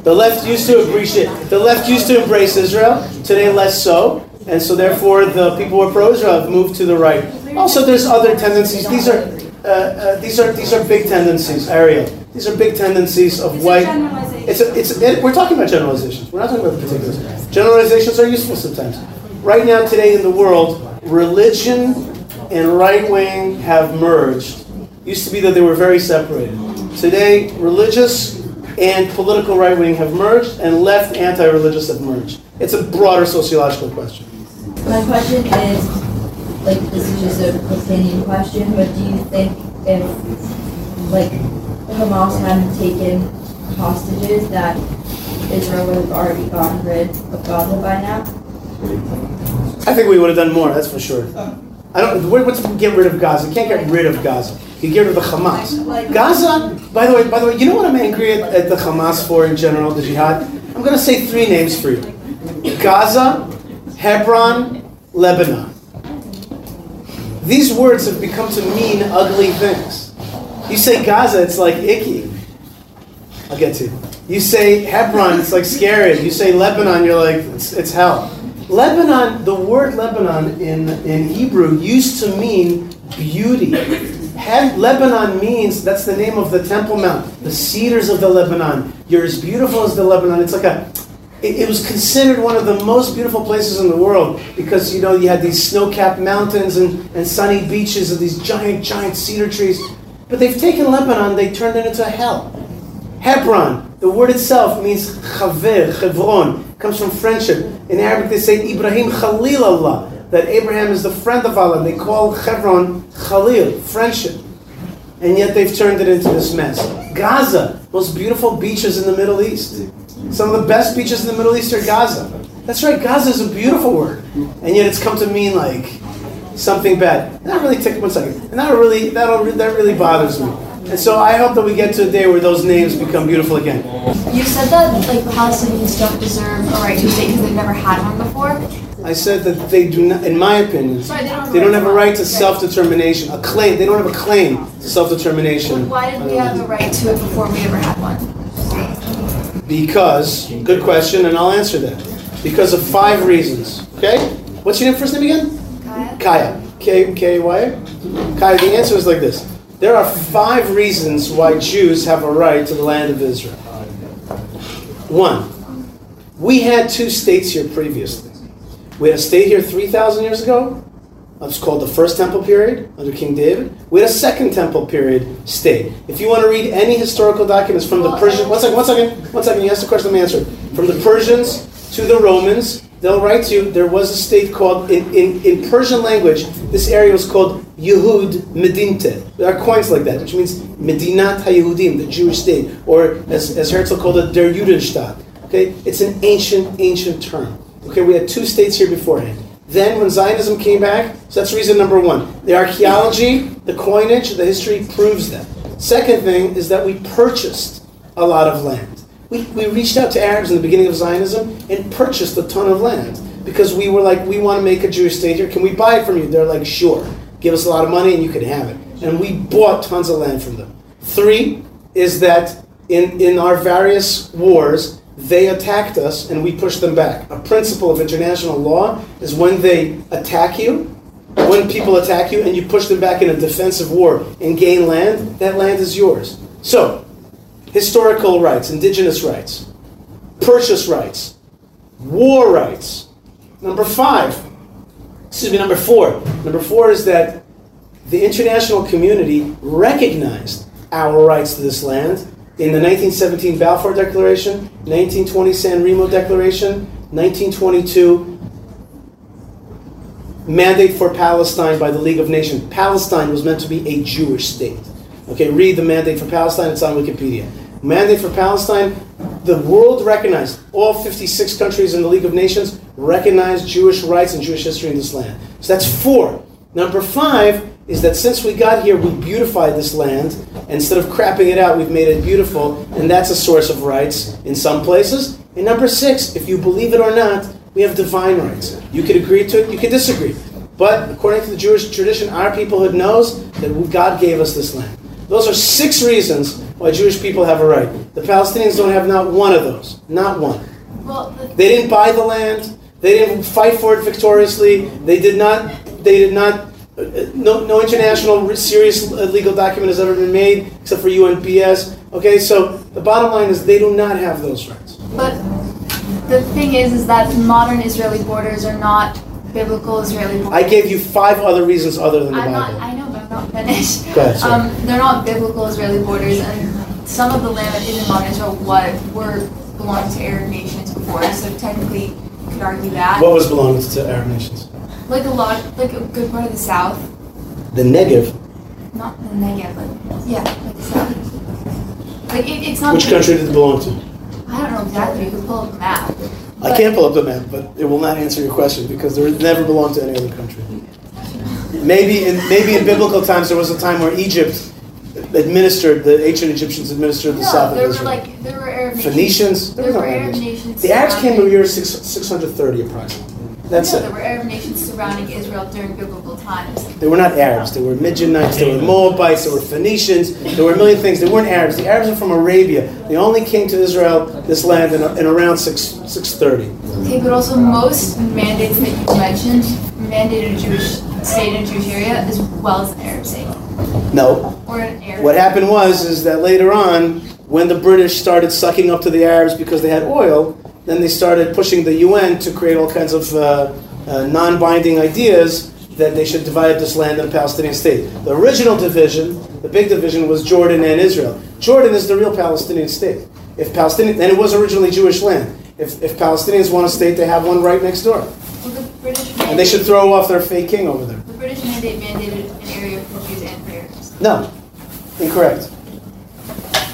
The left used to appreciate. The left used to embrace Israel. Today, less so, and so therefore the people who are pro-Israel have moved to the right. Also, there's other tendencies. These are uh, uh, these are these are big tendencies, Ariel. These are big tendencies of white. It's a, it's it, we're talking about generalizations. We're not talking about the particulars. Generalizations are useful sometimes. Right now, today in the world, religion and right wing have merged. Used to be that they were very separated. Today, religious and political right wing have merged, and left anti-religious have merged. It's a broader sociological question. My question is, like, this is just an opinion question, but do you think if, like, Hamas hadn't taken hostages, that Israel would have already gotten rid of Gaza by now? I think we would have done more. That's for sure. Oh. I don't. what- What's get rid of Gaza? You can't get rid of Gaza. You can get rid of the Hamas. Gaza. By the way, by the way, you know what I'm angry at, at the Hamas for in general, the jihad. I'm going to say three names for you: Gaza, Hebron, Lebanon. These words have become to mean ugly things. You say Gaza, it's like icky. I'll get to you. Say Hebron, it's like scary. You say Lebanon, you're like, it's, it's hell. Lebanon, the word Lebanon in, in Hebrew used to mean beauty. Lebanon means, that's the name of the Temple Mount, the cedars of the Lebanon. You're as beautiful as the Lebanon. It's like a, it, it was considered one of the most beautiful places in the world because, you know, you had these snow-capped mountains and, and sunny beaches and these giant, giant cedar trees. But they've taken Lebanon, they turned it into hell. Hebron, the word itself means chaver, chevron, comes from friendship. In Arabic they say Ibrahim Khalil Allah, that Abraham is the friend of Allah. They call Hebron Khalil, friendship. And yet they've turned it into this mess. Gaza, most beautiful beaches in the Middle East. Some of the best beaches in the Middle East are Gaza. That's right, Gaza is a beautiful word. And yet it's come to mean like something bad. And that really tick one second. And that really that'll that really bothers me. And so I hope that we get to a day where those names become beautiful again. You said that like Palestinians don't deserve a right to a state because they've never had one before. I said that they do not, in my opinion, Sorry, they don't have a they don't right have a to right to self-determination, a claim. They don't have a claim to self-determination. Why didn't we have a right to it before we ever had one? Because, good question, and I'll answer that. Because of five reasons. Okay? What's your name, first name again? Kaya. Kaya. K K Y. Kaya. The answer is like this. There are five reasons why Jews have a right to the land of Israel. One, we had two states here previously. We had a state here 3,000 years ago. It's called the First Temple period under King David. We had a Second Temple period state. If you want to read any historical documents from the Persian, one second, one second, one second. You asked the question, let me answer. it. From the Persians to the Romans, they'll write to you. There was a state called in, in, in Persian language. This area was called Yehud Medinata. There are coins like that, which means Medinat HaYehudim, the Jewish state, or as, as Herzl called it, Der Judenstaat. Okay, it's an ancient, ancient term. Okay, we had two states here beforehand. Then, when Zionism came back, so that's reason number one. The archaeology, the coinage, the history proves that. Second thing is that we purchased a lot of land. We, we reached out to Arabs in the beginning of Zionism and purchased a ton of land because we were like, we want to make a Jewish state here. Can we buy it from you? They're like, sure. Give us a lot of money and you can have it. And we bought tons of land from them. Three is that in, in our various wars, they attacked us and we pushed them back. A principle of international law is when they attack you, when people attack you and you push them back in a defensive war and gain land, that land is yours. So, historical rights, indigenous rights, purchase rights, war rights. Number five, excuse me, number four. Number four is that the international community recognized our rights to this land in the 1917 Balfour Declaration, 1920 San Remo Declaration, 1922 mandate for Palestine by the League of Nations. Palestine was meant to be a Jewish state. Okay, read the mandate for Palestine, it's on Wikipedia. Mandate for Palestine, the world recognized, all 56 countries in the League of Nations recognized Jewish rights and Jewish history in this land. So that's four. Number five is that since we got here, we beautified this land. Instead of crapping it out, we've made it beautiful, and that's a source of rights in some places. And number six, if you believe it or not, we have divine rights. You could agree to it, you could disagree. But according to the Jewish tradition, our peoplehood knows that God gave us this land. Those are six reasons why Jewish people have a right. The Palestinians don't have not one of those. Not one. Well, the, They didn't buy the land. They didn't fight for it victoriously. They did not. They did not. No, no international serious legal document has ever been made except for UNPS. Okay, so the bottom line is they do not have those rights. but the thing is, is that modern Israeli borders are not biblical Israeli borders. I gave you five other reasons other than the I'm not. Bible. I know, but I'm not finished. Um, they're not biblical Israeli borders, and some of the land that is in modern Israel what were belonging to Arab nations before. So technically, you could argue that. What was belonging to Arab nations? Like a lot, like a good part of the South, The Negev. not the Negev, but yeah, like the South. Like it, it's not. Which country did it belong to? I don't know exactly. You could pull up the map. I can't pull up the map, but it will not answer your question because it never belonged to any other country. Maybe in maybe in biblical times there was a time where Egypt administered the ancient Egyptians administered the No, south of there were Israel. like there were Arab. Phoenicians. There was no were Arab Arab nations. nations. The Arabs came in the year six, 630 approximately. That's no, it. there were Arab nations surrounding Israel during biblical times. They were not Arabs. They were Midianites. They were Moabites. They were Phoenicians. There were a million things. They weren't Arabs. The Arabs are from Arabia. They only came to Israel, this land, in, in around 6, 630. Okay, but also most mandates that you mentioned mandated a Jewish state in a Jewish area as well as an Arab state. No, Or an Arab. What happened was is that later on, when the British started sucking up to the Arabs because they had oil, then they started pushing the UN to create all kinds of uh, uh, non-binding ideas that they should divide this land in a Palestinian state. The original division, the big division, was Jordan and Israel. Jordan is the real Palestinian state. If Palestinian, and it was originally Jewish land. If, if Palestinians want a state, they have one right next door, Well, the British and they should throw off their fake king over there. The British mandate mandated an area for Jews and for Arabs. No, incorrect.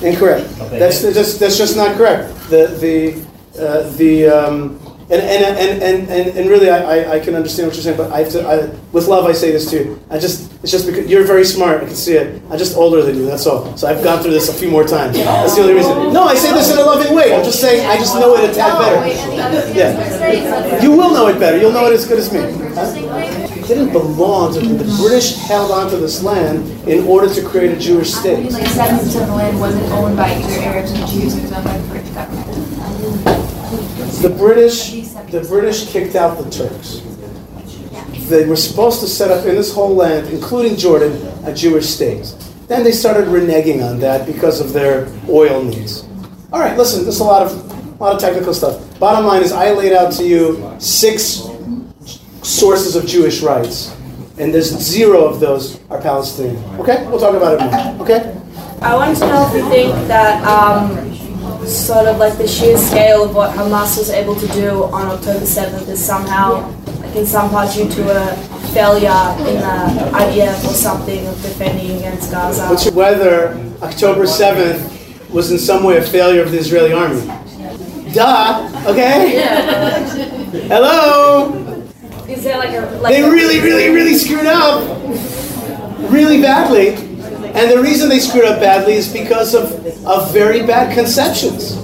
Incorrect. That's that's, that's just not correct. The the uh, the um, and, and, and, and, and, really I, I, I can understand what you're saying, but I have to I, with love I say this too. I just it's just because you're very smart. I can see it. I'm just older than you. That's all. So I've gone through this a few more times. That's the only reason. No, I say this in a loving way. I'm just saying I just know it a tad better. Yeah. You will know it better. You'll know it as good as me. It didn't belong to the British held onto this land in order to create a Jewish I state. mean, like 70% of the land wasn't owned by either Arabs or Jews, British government. The British, the British kicked out the Turks. They were supposed to set up in this whole land, including Jordan, a Jewish state. Then they started reneging on that because of their oil needs. All right, listen, there's a lot of, a lot of technical stuff. Bottom line is, I laid out to you six sources of Jewish rights, and there's zero of those are Palestinian. Okay, we'll talk about it more. Okay. I want to know if you think that um, sort of like the sheer scale of what Hamas was able to do on October 7th is somehow, like in some part, due to a failure in the IDF or something of defending against Gaza. What's whether October 7th was in some way a failure of the Israeli army? Duh, okay? Hello? Is there like a like They really, really, really screwed up. Really badly. And the reason they screwed up badly is because of, of very bad conceptions.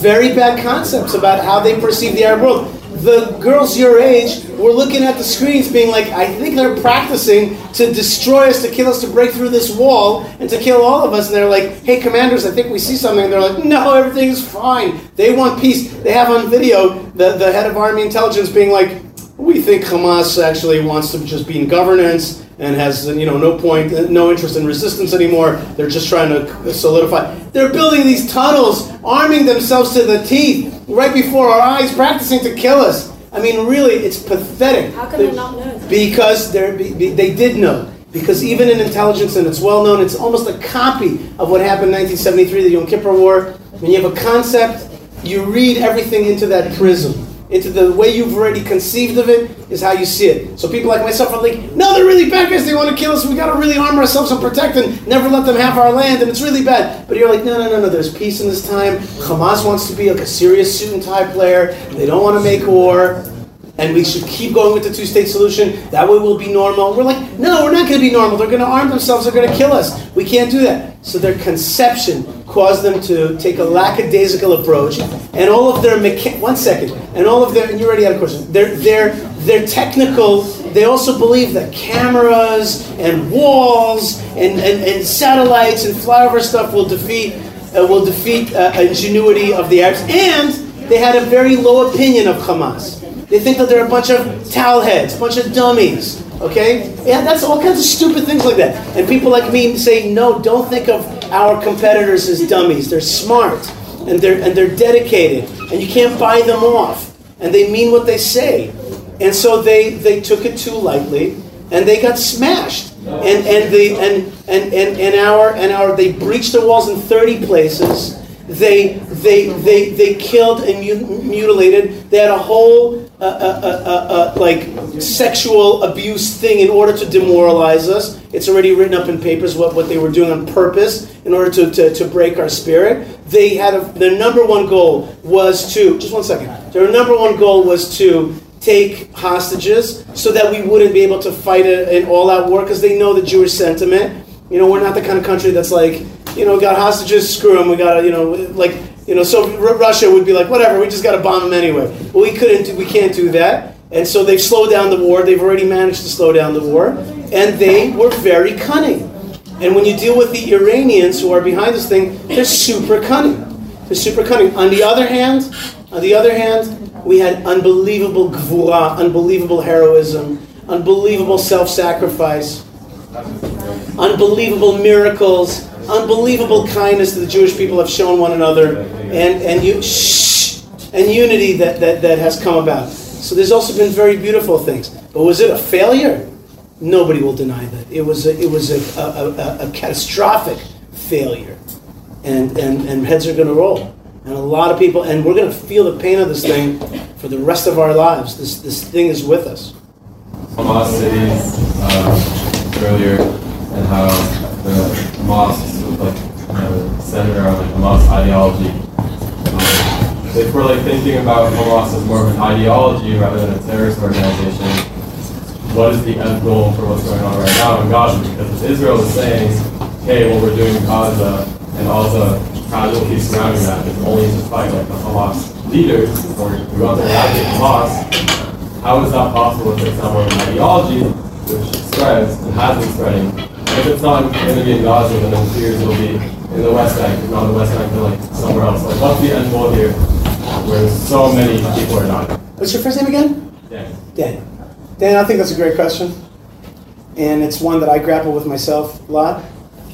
Very bad concepts about how they perceive the Arab world. The girls your age were looking at the screens being like, I think they're practicing to destroy us, to kill us, to break through this wall, and to kill all of us. And they're like, hey, commanders, I think we see something. And they're like, no, everything's fine. They want peace. They have on video the, the head of Army Intelligence being like, we think Hamas actually wants to just be in governance and has you know no point, no interest in resistance anymore. They're just trying to solidify. They're building these tunnels, arming themselves to the teeth right before our eyes, practicing to kill us. I mean, really, it's pathetic. How can they not know? Because they're, be- be- they did know. Because even in intelligence, and it's well known, it's almost a copy of what happened in 1973, the Yom Kippur War. When you have a concept, you read everything into that prism. Into the way you've already conceived of it is how you see it. So people like myself are like, no, they're really bad guys. They want to kill us. We got to really arm ourselves and protect and never let them have our land. And it's really bad. But you're like, no, no, no, no. There's peace in this time. Hamas wants to be like a serious suit and tie player. They don't want to make war. And we should keep going with the two state solution. That way we'll be normal. We're like, no, we're not going to be normal. They're going to arm themselves. They're going to kill us. We can't do that. So their conception caused them to take a lackadaisical approach, and all of their mecha- one second, and all of their and you already had a question. Their their their technical. They also believe that cameras and walls and, and, and satellites and flyover stuff will defeat uh, will defeat uh, ingenuity of the Arabs, and they had a very low opinion of Hamas. They think that they're a bunch of towel heads, a bunch of dummies. Okay? Yeah, that's all kinds of stupid things like that. And people like me say, no, don't think of our competitors as dummies. They're smart and they're and they're dedicated, and you can't buy them off. And they mean what they say. And so they they took it too lightly, and they got smashed. And and the and and and, and our and our they breached the walls in 30 places. They they they they killed and mutilated. They had a whole uh, uh, uh, uh, like sexual abuse thing in order to demoralize us. It's already written up in papers what, what they were doing on purpose in order to, to, to break our spirit. They had a, their number one goal was to just one second. Their number one goal was to take hostages so that we wouldn't be able to fight a, an all-out war because they know the Jewish sentiment. You know, we're not the kind of country that's like, you know, got hostages, screw them. We got, to, you know, like you know, so Russia would be like, whatever, we just got to bomb them anyway. Well, we couldn't, do, we can't do that. And so they've slowed down the war. They've already managed to slow down the war, and they were very cunning. And when you deal with the Iranians who are behind this thing, they're super cunning. They're super cunning. On the other hand, on the other hand, we had unbelievable gvura, unbelievable heroism, unbelievable self-sacrifice, unbelievable miracles, unbelievable kindness that the Jewish people have shown one another, and and you shh, and unity that, that that has come about. So there's also been very beautiful things. But was it a failure? Nobody will deny that. It was a, it was a, a, a, a catastrophic failure, and and and heads are going to roll. And a lot of people, and we're going to feel the pain of this thing for the rest of our lives. This this thing is with us. Hamas cities uh, earlier, and how the mosques like uh, center on like Hamas ideology. Um, if we're like thinking about Hamas as more of an ideology rather than a terrorist organization, what is the end goal for what's going on right now in Gaza? Because if Israel is saying, hey, what we're doing in Gaza and all the casualties surrounding that is only to fight like the Hamas leaders, or we want to eradicate Hamas, how is that possible if it's not more of an ideology which spreads and has been spreading? If it's not going to be in Gaza, then in two years it'll be in the West Bank, if not the West Bank, then like somewhere else. Like, what's the end goal here where so many people are dying? What's your first name again? Dan. Dan. Dan, I think that's a great question. And it's one that I grapple with myself a lot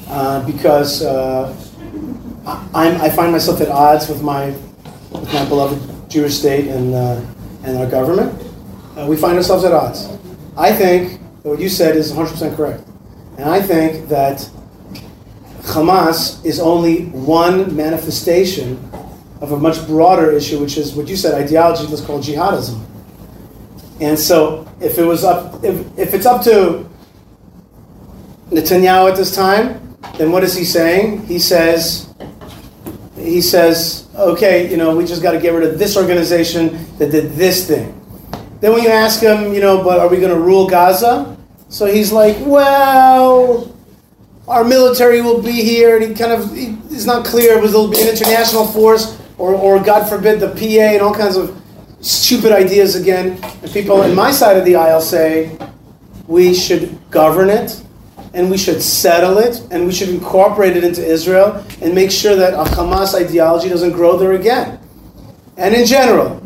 uh, because uh, I, I'm, I find myself at odds with my, with my beloved Jewish state and, uh, and our government. Uh, we find ourselves at odds. I think that what you said is 100% correct. And I think that Hamas is only one manifestation of a much broader issue, which is what you said, ideology, let's call jihadism. And so, if it was up, if, if it's up to Netanyahu at this time, then what is he saying? He says, he says, okay, you know, we just got to get rid of this organization that did this thing. Then when you ask him, you know, but are we going to rule Gaza? So he's like, well, our military will be here, and he kind of he, it's not clear whether it'll be an international force or, or God forbid the PA and all kinds of stupid ideas again. And people in my side of the aisle say we should govern it and we should settle it and we should incorporate it into Israel and make sure that a Hamas ideology doesn't grow there again. And in general,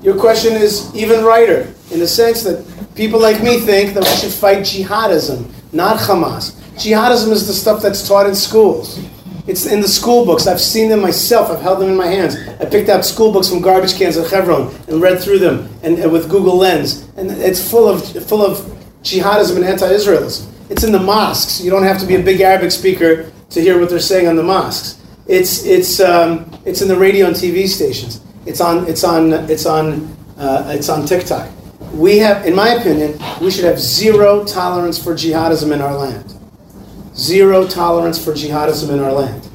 your question is even righter in the sense that people like me think that we should fight jihadism, not Hamas. Jihadism is the stuff that's taught in schools. It's in the school books. I've seen them myself. I've held them in my hands. I picked out school books from garbage cans at Hebron and read through them and, and with Google Lens. And it's full of full of jihadism and anti-Israelism. It's in the mosques. You don't have to be a big Arabic speaker to hear what they're saying on the mosques. It's it's um, it's in the radio and TV stations. It's on it's on it's on uh, it's on TikTok. We have, in my opinion, we should have zero tolerance for jihadism in our land. Zero tolerance for jihadism in our land.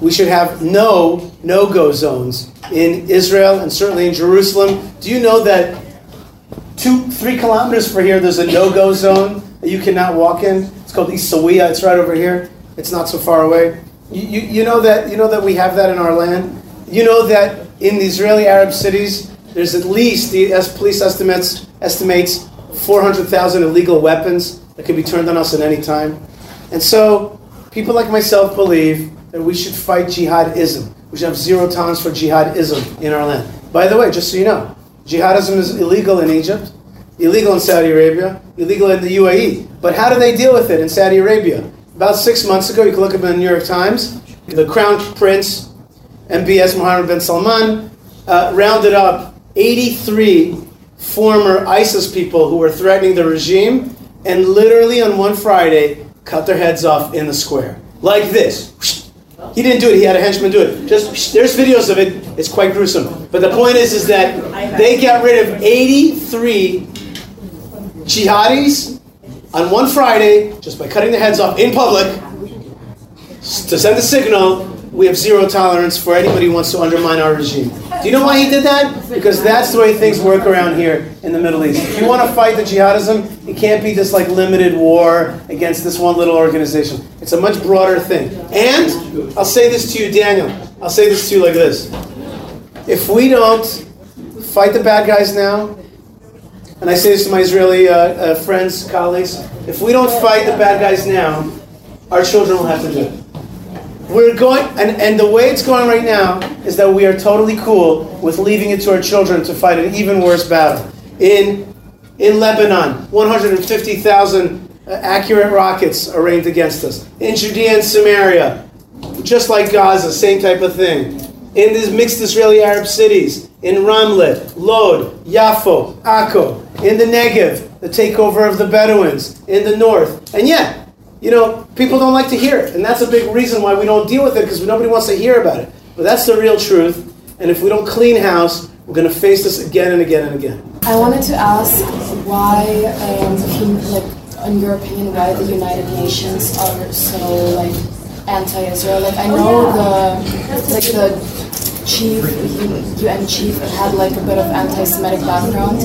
We should have no no-go zones in Israel and certainly in Jerusalem. Do you know that two, three kilometers from here, there's a no-go zone that you cannot walk in. It's called Isawiya. It's right over here. It's not so far away. You, you, you know that you know that we have that in our land. You know that in the Israeli Arab cities, there's at least the as police estimates estimates 400,000 illegal weapons that could be turned on us at any time. And so, people like myself believe that we should fight jihadism. We should have zero tolerance for jihadism in our land. By the way, just so you know, jihadism is illegal in Egypt, illegal in Saudi Arabia, illegal in the UAE. But how do they deal with it in Saudi Arabia? About six months ago, you can look up in the New York Times, the Crown Prince, MBS Mohammed bin Salman, uh, rounded up 83 former ISIS people who were threatening the regime and literally on one Friday cut their heads off in the square. Like this. He didn't do it, he had a henchman do it. Just there's videos of it, it's quite gruesome. But the point is is that they got rid of 83 jihadis on one Friday just by cutting their heads off in public to send a signal we have zero tolerance for anybody who wants to undermine our regime. Do you know why he did that? Because that's the way things work around here in the Middle East. If you want to fight the jihadism, it can't be this like limited war against this one little organization. It's a much broader thing. And I'll say this to you, Daniel. I'll say this to you like this. If we don't fight the bad guys now, and I say this to my Israeli uh, uh, friends, colleagues, if we don't fight the bad guys now, our children will have to do it. We're going, and, and the way it's going right now is that we are totally cool with leaving it to our children to fight an even worse battle. In, in Lebanon, 150,000 uh, accurate rockets are aimed against us. In Judea and Samaria, just like Gaza, same type of thing. In these mixed Israeli Arab cities, in Ramle, Lod, Yafo, Akko, in the Negev, the takeover of the Bedouins, in the north. And yet, you know, people don't like to hear it. And that's a big reason why we don't deal with it because nobody wants to hear about it. But that's the real truth. And if we don't clean house, we're going to face this again and again and again. I wanted to ask why, um, if you, like, in your opinion, why the United Nations are so like anti-Israel. Like I know the like the chief UN chief had like a bit of anti-Semitic background,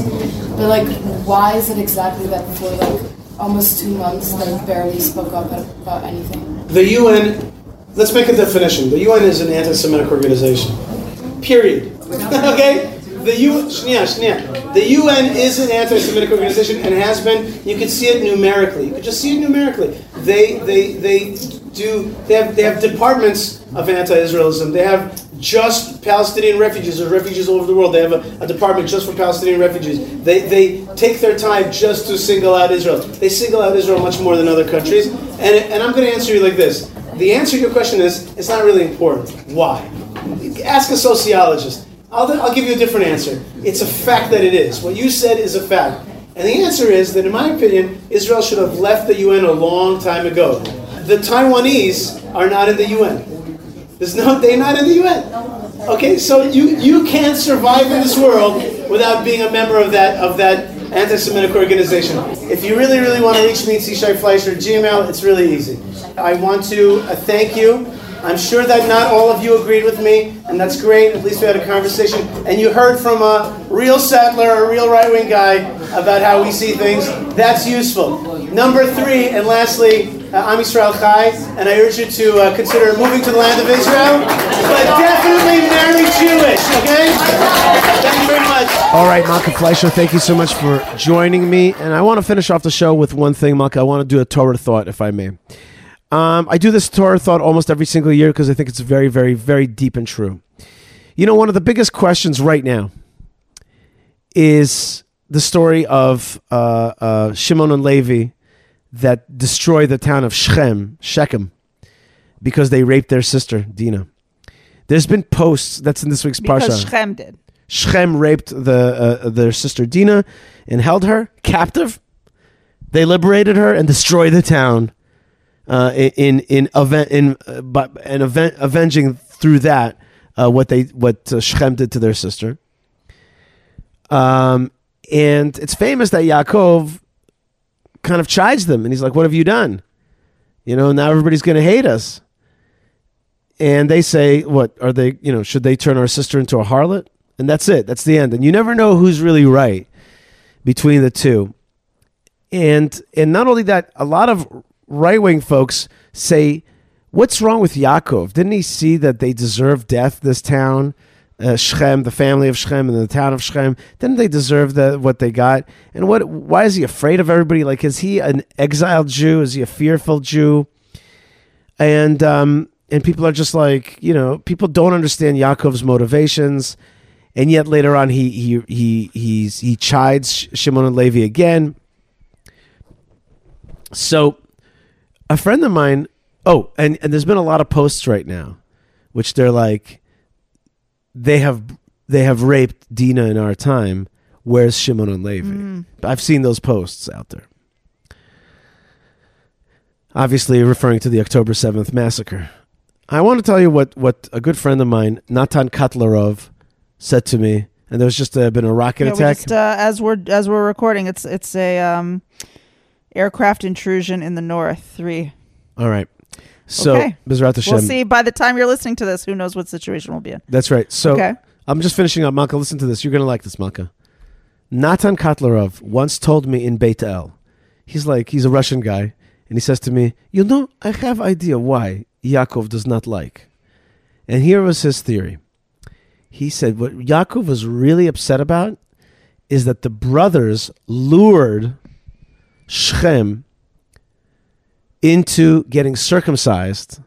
but like why is it exactly that for like almost two months they barely spoke up about anything? The UN, let's make a definition. The UN is an anti Semitic organization. Period. okay? The UN, shnia, shnia. The UN is an anti-Semitic organization and has been. You can see it numerically. You can just see it numerically. They, they, they do. They have, they have departments of anti-Israelism. They have just Palestinian refugees or refugees all over the world. They have a, a, department just for Palestinian refugees. They, they take their time just to single out Israel. They single out Israel much more than other countries. And, and I'm going to answer you like this. The answer to your question is it's not really important. Why? Ask a sociologist. I'll, I'll give you a different answer. It's a fact that it is. What you said is a fact. And the answer is that, in my opinion, Israel should have left the UN a long time ago. The Taiwanese are not in the UN. There's no, they're not in the UN. Okay, so you, you can't survive in this world without being a member of that of that anti-Semitic organization. If you really, really want to reach me, Shai Fleisher Gmail, it's really easy. I want to uh, thank you. I'm sure that not all of you agreed with me, and that's great. At least we had a conversation, and you heard from a real settler, a real right-wing guy about how we see things. That's useful. Number three, and lastly, uh, Am Yisrael Chai, and I urge you to uh, consider moving to the land of Israel, but definitely marry Jewish, okay? Thank you very much. All right, Malka Fleisher, thank you so much for joining me. And I want to finish off the show with one thing, Malka. I want to do a Torah thought, if I may. Um, I do this Torah thought almost every single year because I think it's very, very, very deep and true. You know, one of the biggest questions right now is the story of uh, uh, Shimon and Levi that destroy the town of Shechem, Shechem, because they raped their sister Dina. There's been posts. That's in this week's because parsha. Shechem did. Shechem raped the uh, their sister Dina and held her captive. They liberated her and destroyed the town. Uh, in in event in uh, but an event avenging through that uh, what they what uh, Shechem did to their sister. Um, and it's famous that Yaakov kind of chides them and he's like, What have you done? You know, now everybody's going to hate us. And they say, What are they, you know, should they turn our sister into a harlot? And that's it. That's the end. And you never know who's really right. between the two. And and not only that, a lot of right wing folks say, "What's wrong with Yaakov? Didn't he see that they deserve death? This town, uh, Shechem, the family of Shechem, and the town of Shechem, didn't they deserve the, what they got? And what? Why is he afraid of everybody? Like, is he an exiled Jew? Is he a fearful Jew? And um, and people are just like, you know, people don't understand Yaakov's motivations." And yet later on, he he he he's, he chides Shimon and Levi again. So, a friend of mine. Oh, and and there's been a lot of posts right now, which they're like, they have they have raped Dina in our time. Where's Shimon and Levi? Mm. I've seen those posts out there. Obviously, referring to the October seventh massacre. I want to tell you what what a good friend of mine, Natan Kotlarov, said to me, and there was just uh, been a rocket Yeah, we attack. just, uh, as we're as we're recording, it's it's a um, aircraft intrusion in the north. Three. All right. So, okay. Bezrat Hashem. We'll see. By the time you're listening to this, who knows what situation we'll be in? That's right. So Okay. I'm just finishing up, Malka. Listen to this. You're going to like this, Malka. Natan Kotlarov once told me in Beit El, he's like, he's a Russian guy, and he says to me, You know, I have idea why Yaakov does not like. And here was his theory. He said, What Yaakov was really upset about is that the brothers lured Shechem into getting circumcised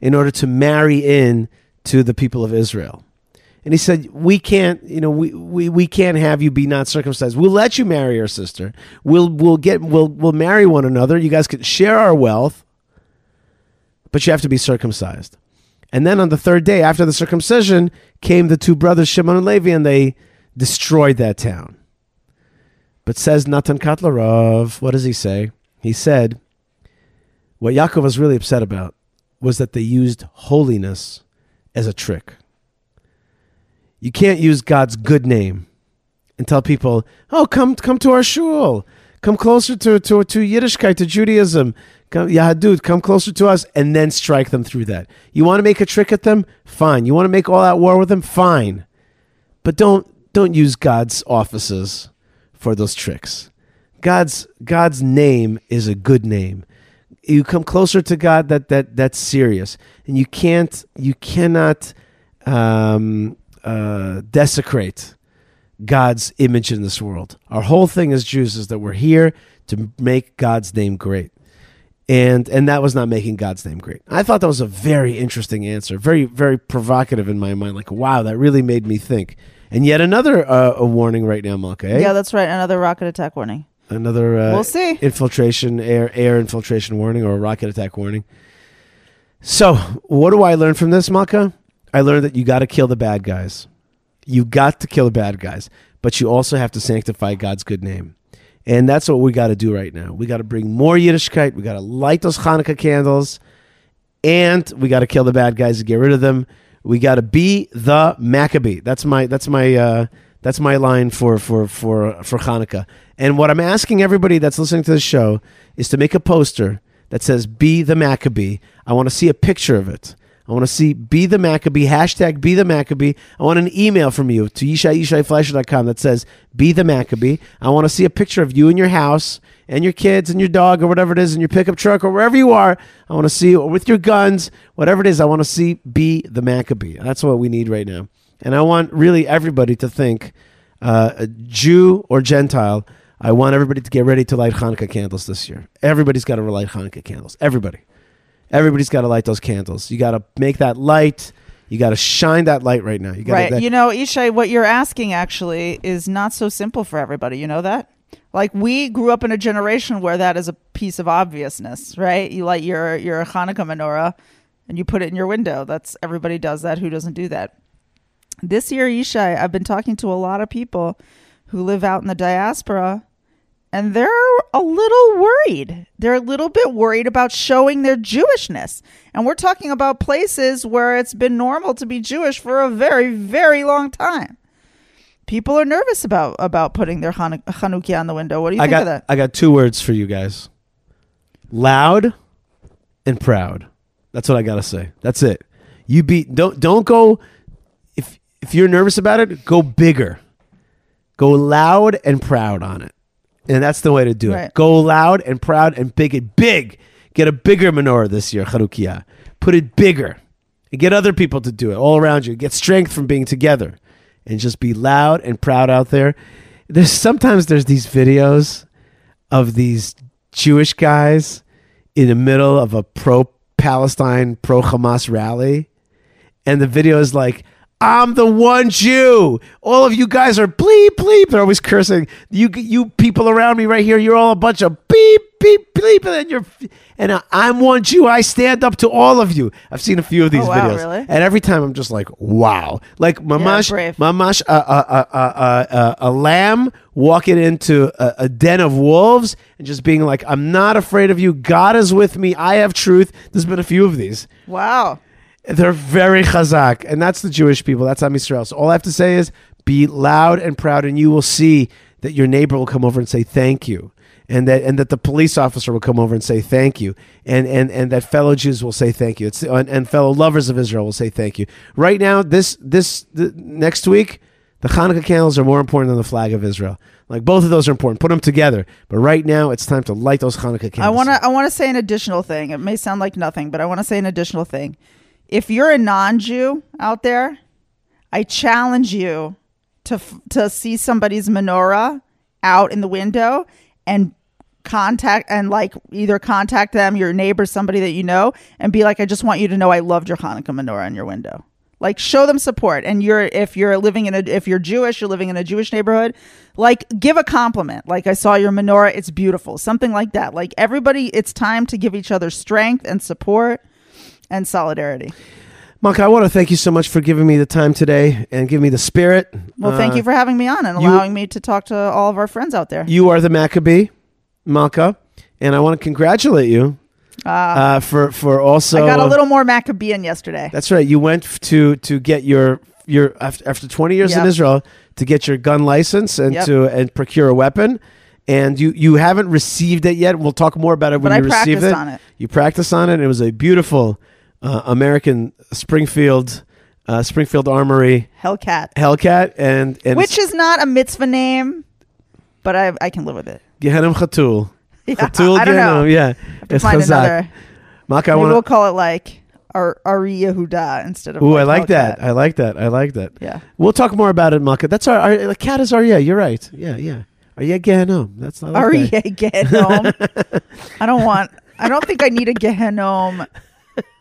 in order to marry in to the people of Israel. And he said, "We can't, you know, we, we, we can't have you be not circumcised. We'll let you marry your sister. We'll we'll get we'll we'll marry one another. You guys can share our wealth, but you have to be circumcised." And then on the third day after the circumcision came the two brothers Shimon and Levi, and they destroyed that town. But says Natan Kotlarov, what does he say? He said, what Yaakov was really upset about was that they used holiness as a trick. You can't use God's good name and tell people, "Oh, come come to our shul, come closer to to to Yiddishkeit, to Judaism, come, Yahadut, come closer to us," and then strike them through that. You want to make a trick at them? Fine. You want to make all out war with them? Fine. But don't don't use God's offices for those tricks. God's God's name is a good name. You come closer to God. That that that's serious, and you can't you cannot um, uh, desecrate God's image in this world. Our whole thing as Jews is that we're here to make God's name great. And and that was not making God's name great. I thought that was a very interesting answer, very very provocative in my mind. Like, wow, that really made me think. And yet another uh, a warning right now, Malka. eh? Yeah, that's right. Another rocket attack warning. Another uh, We'll see. infiltration air air infiltration warning or a rocket attack warning. So, what do I learn from this, Malka? I learned that you got to kill the bad guys. You got to kill the bad guys, but you also have to sanctify God's good name. And that's what we got to do right now. We got to bring more Yiddishkeit. We got to light those Hanukkah candles, and we got to kill the bad guys and get rid of them. We got to be the Maccabee. That's my that's my uh, that's my line for for for for Hanukkah. And what I'm asking everybody that's listening to the show is to make a poster that says "Be the Maccabee." I want to see a picture of it. I want to see "Be the Maccabee" hashtag "Be the Maccabee." I want an email from you to yishayishaifleisher.com that says "Be the Maccabee." I want to see a picture of you in your house and your kids and your dog or whatever it is in your pickup truck or wherever you are. I want to see or with your guns, whatever it is. I want to see "Be the Maccabee." That's what we need right now. And I want really everybody to think, uh, Jew or Gentile. I want everybody to get ready to light Hanukkah candles this year. Everybody's got to light Hanukkah candles. Everybody. Everybody's got to light those candles. You got to make that light. You got to shine that light right now. You got Right. That, you know, Yishai, what you're asking actually is not so simple for everybody. You know that? Like we grew up in a generation where that is a piece of obviousness, right? You light your your Hanukkah menorah and you put it in your window. That's everybody does that. Who doesn't do that? This year, Yishai, I've been talking to a lot of people who live out in the diaspora and they're a little worried. They're a little bit worried about showing their Jewishness. And we're talking about places where it's been normal to be Jewish for a very, very long time. People are nervous about about putting their Hanu- Hanukkah on the window. What do you I think got of that? I got two words for you guys. Loud and proud. That's what I got to say. That's it. You be don't don't go if if you're nervous about it, go bigger. Go loud and proud on it. And that's the way to do Right. it. Go loud and proud and big it big. Get a bigger menorah this year, Chanukiah. Put it bigger. And get other people to do it all around you. Get strength from being together. And just be loud and proud out there. There's sometimes there's these videos of these Jewish guys in the middle of a pro Palestine, pro Hamas rally. And the video is like, I'm the one Jew. All of you guys are bleep bleep. They're always cursing. You you people around me right here, you're all a bunch of beep beep bleep. And you're and I'm one Jew. I stand up to all of you. I've seen a few of oh, these Oh, wow, videos, really? and every time I'm just like, wow, like mamash, brave. mamash, a, a, a, a, a, a lamb walking into a, a den of wolves and just being like, I'm not afraid of you. God is with me. I have truth. There's been a few of these. Wow. They're very chazak, and that's the Jewish people. That's Am Yisrael. So all I have to say is be loud and proud, and you will see that your neighbor will come over and say thank you, and that and that the police officer will come over and say thank you, and and and that fellow Jews will say thank you. It's and, and fellow lovers of Israel will say thank you. Right now, this this the, next week, the Hanukkah candles are more important than the flag of Israel. Like both of those are important. Put them together. But right now, it's time to light those Hanukkah candles. I want to I want to say an additional thing. It may sound like nothing, but I want to say an additional thing. If you're a non-Jew out there, I challenge you to to see somebody's menorah out in the window and contact and like either contact them, your neighbor, somebody that you know, and be like, I just want you to know I loved your Hanukkah menorah in your window. Like show them support. And you're if you're living in a if you're Jewish, you're living in a Jewish neighborhood, like give a compliment. Like I saw your menorah, it's beautiful. Something like that. Like everybody, it's time to give each other strength and support and solidarity. Malka, I want to thank you so much for giving me the time today and giving me the spirit. Well, thank Uh, you for having me on and you- allowing me to talk to all of our friends out there. You are the Maccabee, Malka, and I want to congratulate you uh, for for also. I got a little more Maccabean yesterday. That's right. You went to to get your your after, after 20 years in Israel to get your gun license and Yep. to and procure a weapon. And you you haven't received it yet. We'll talk more about it when But I you receive it. on it. You practiced on it. It was a beautiful uh, American Springfield uh, Springfield Armory Hellcat. Hellcat and and Which is not a mitzvah name, but I I can live with it. Gehenim Chatul. Yeah, Chatul I don't know. Gehenim, Yeah, it's find chazak. another. Malka, I Maybe want we'll call it like Ar- Ari Yehuda instead of. Ooh, like I like Hellcat. that. I like that. I like that. Yeah. We'll talk more about it, Malka. That's our, our the cat is Aryeh. You're right. Yeah, yeah. Aryeh Gehenom. That's not Aryeh Gehenom. I don't want. I don't think I need a Gehenom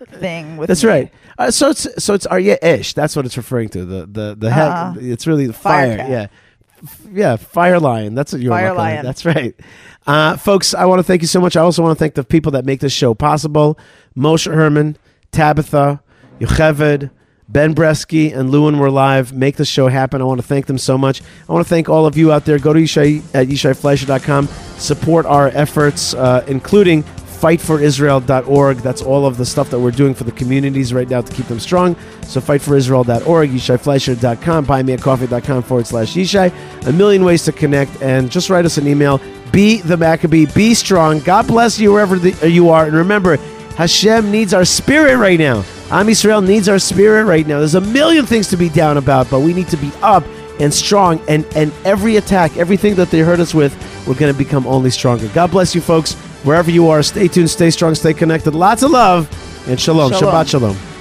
thing with. That's me. right. Uh, so it's so it's Ish. That's what it's referring to. The the the head. Uh-uh. It's really the Fire fire. yeah. F- Yeah, fire lion. That's what you're Fire lion. That's right, uh, folks. I want to thank you so much. I also want to thank the people that make this show possible: Moshe Herman, Tabitha, Yocheved, Ben Bresky, and Lewin were live. Make the show happen. I want to thank them so much. I want to thank all of you out there. Go to Yishai at YishaiFleisher.com. Support our efforts, uh, including fightforisrael.org. That's all of the stuff that we're doing for the communities right now to keep them strong. So fightforisrael.org, YishaiFleisher.com, buymeacoffee.com forward slash Yishai. A million ways to connect. And just write us an email. Be the Maccabee. Be strong. God bless you wherever the, you are. And remember, Hashem needs our spirit right now. Am Yisrael needs our spirit right now. There's a million things to be down about, but we need to be up and strong. And, and every attack, everything that they hurt us with, we're going to become only stronger. God bless you, folks. Wherever you are, stay tuned, stay strong, stay connected. Lots of love, and shalom. Shalom. Shabbat shalom.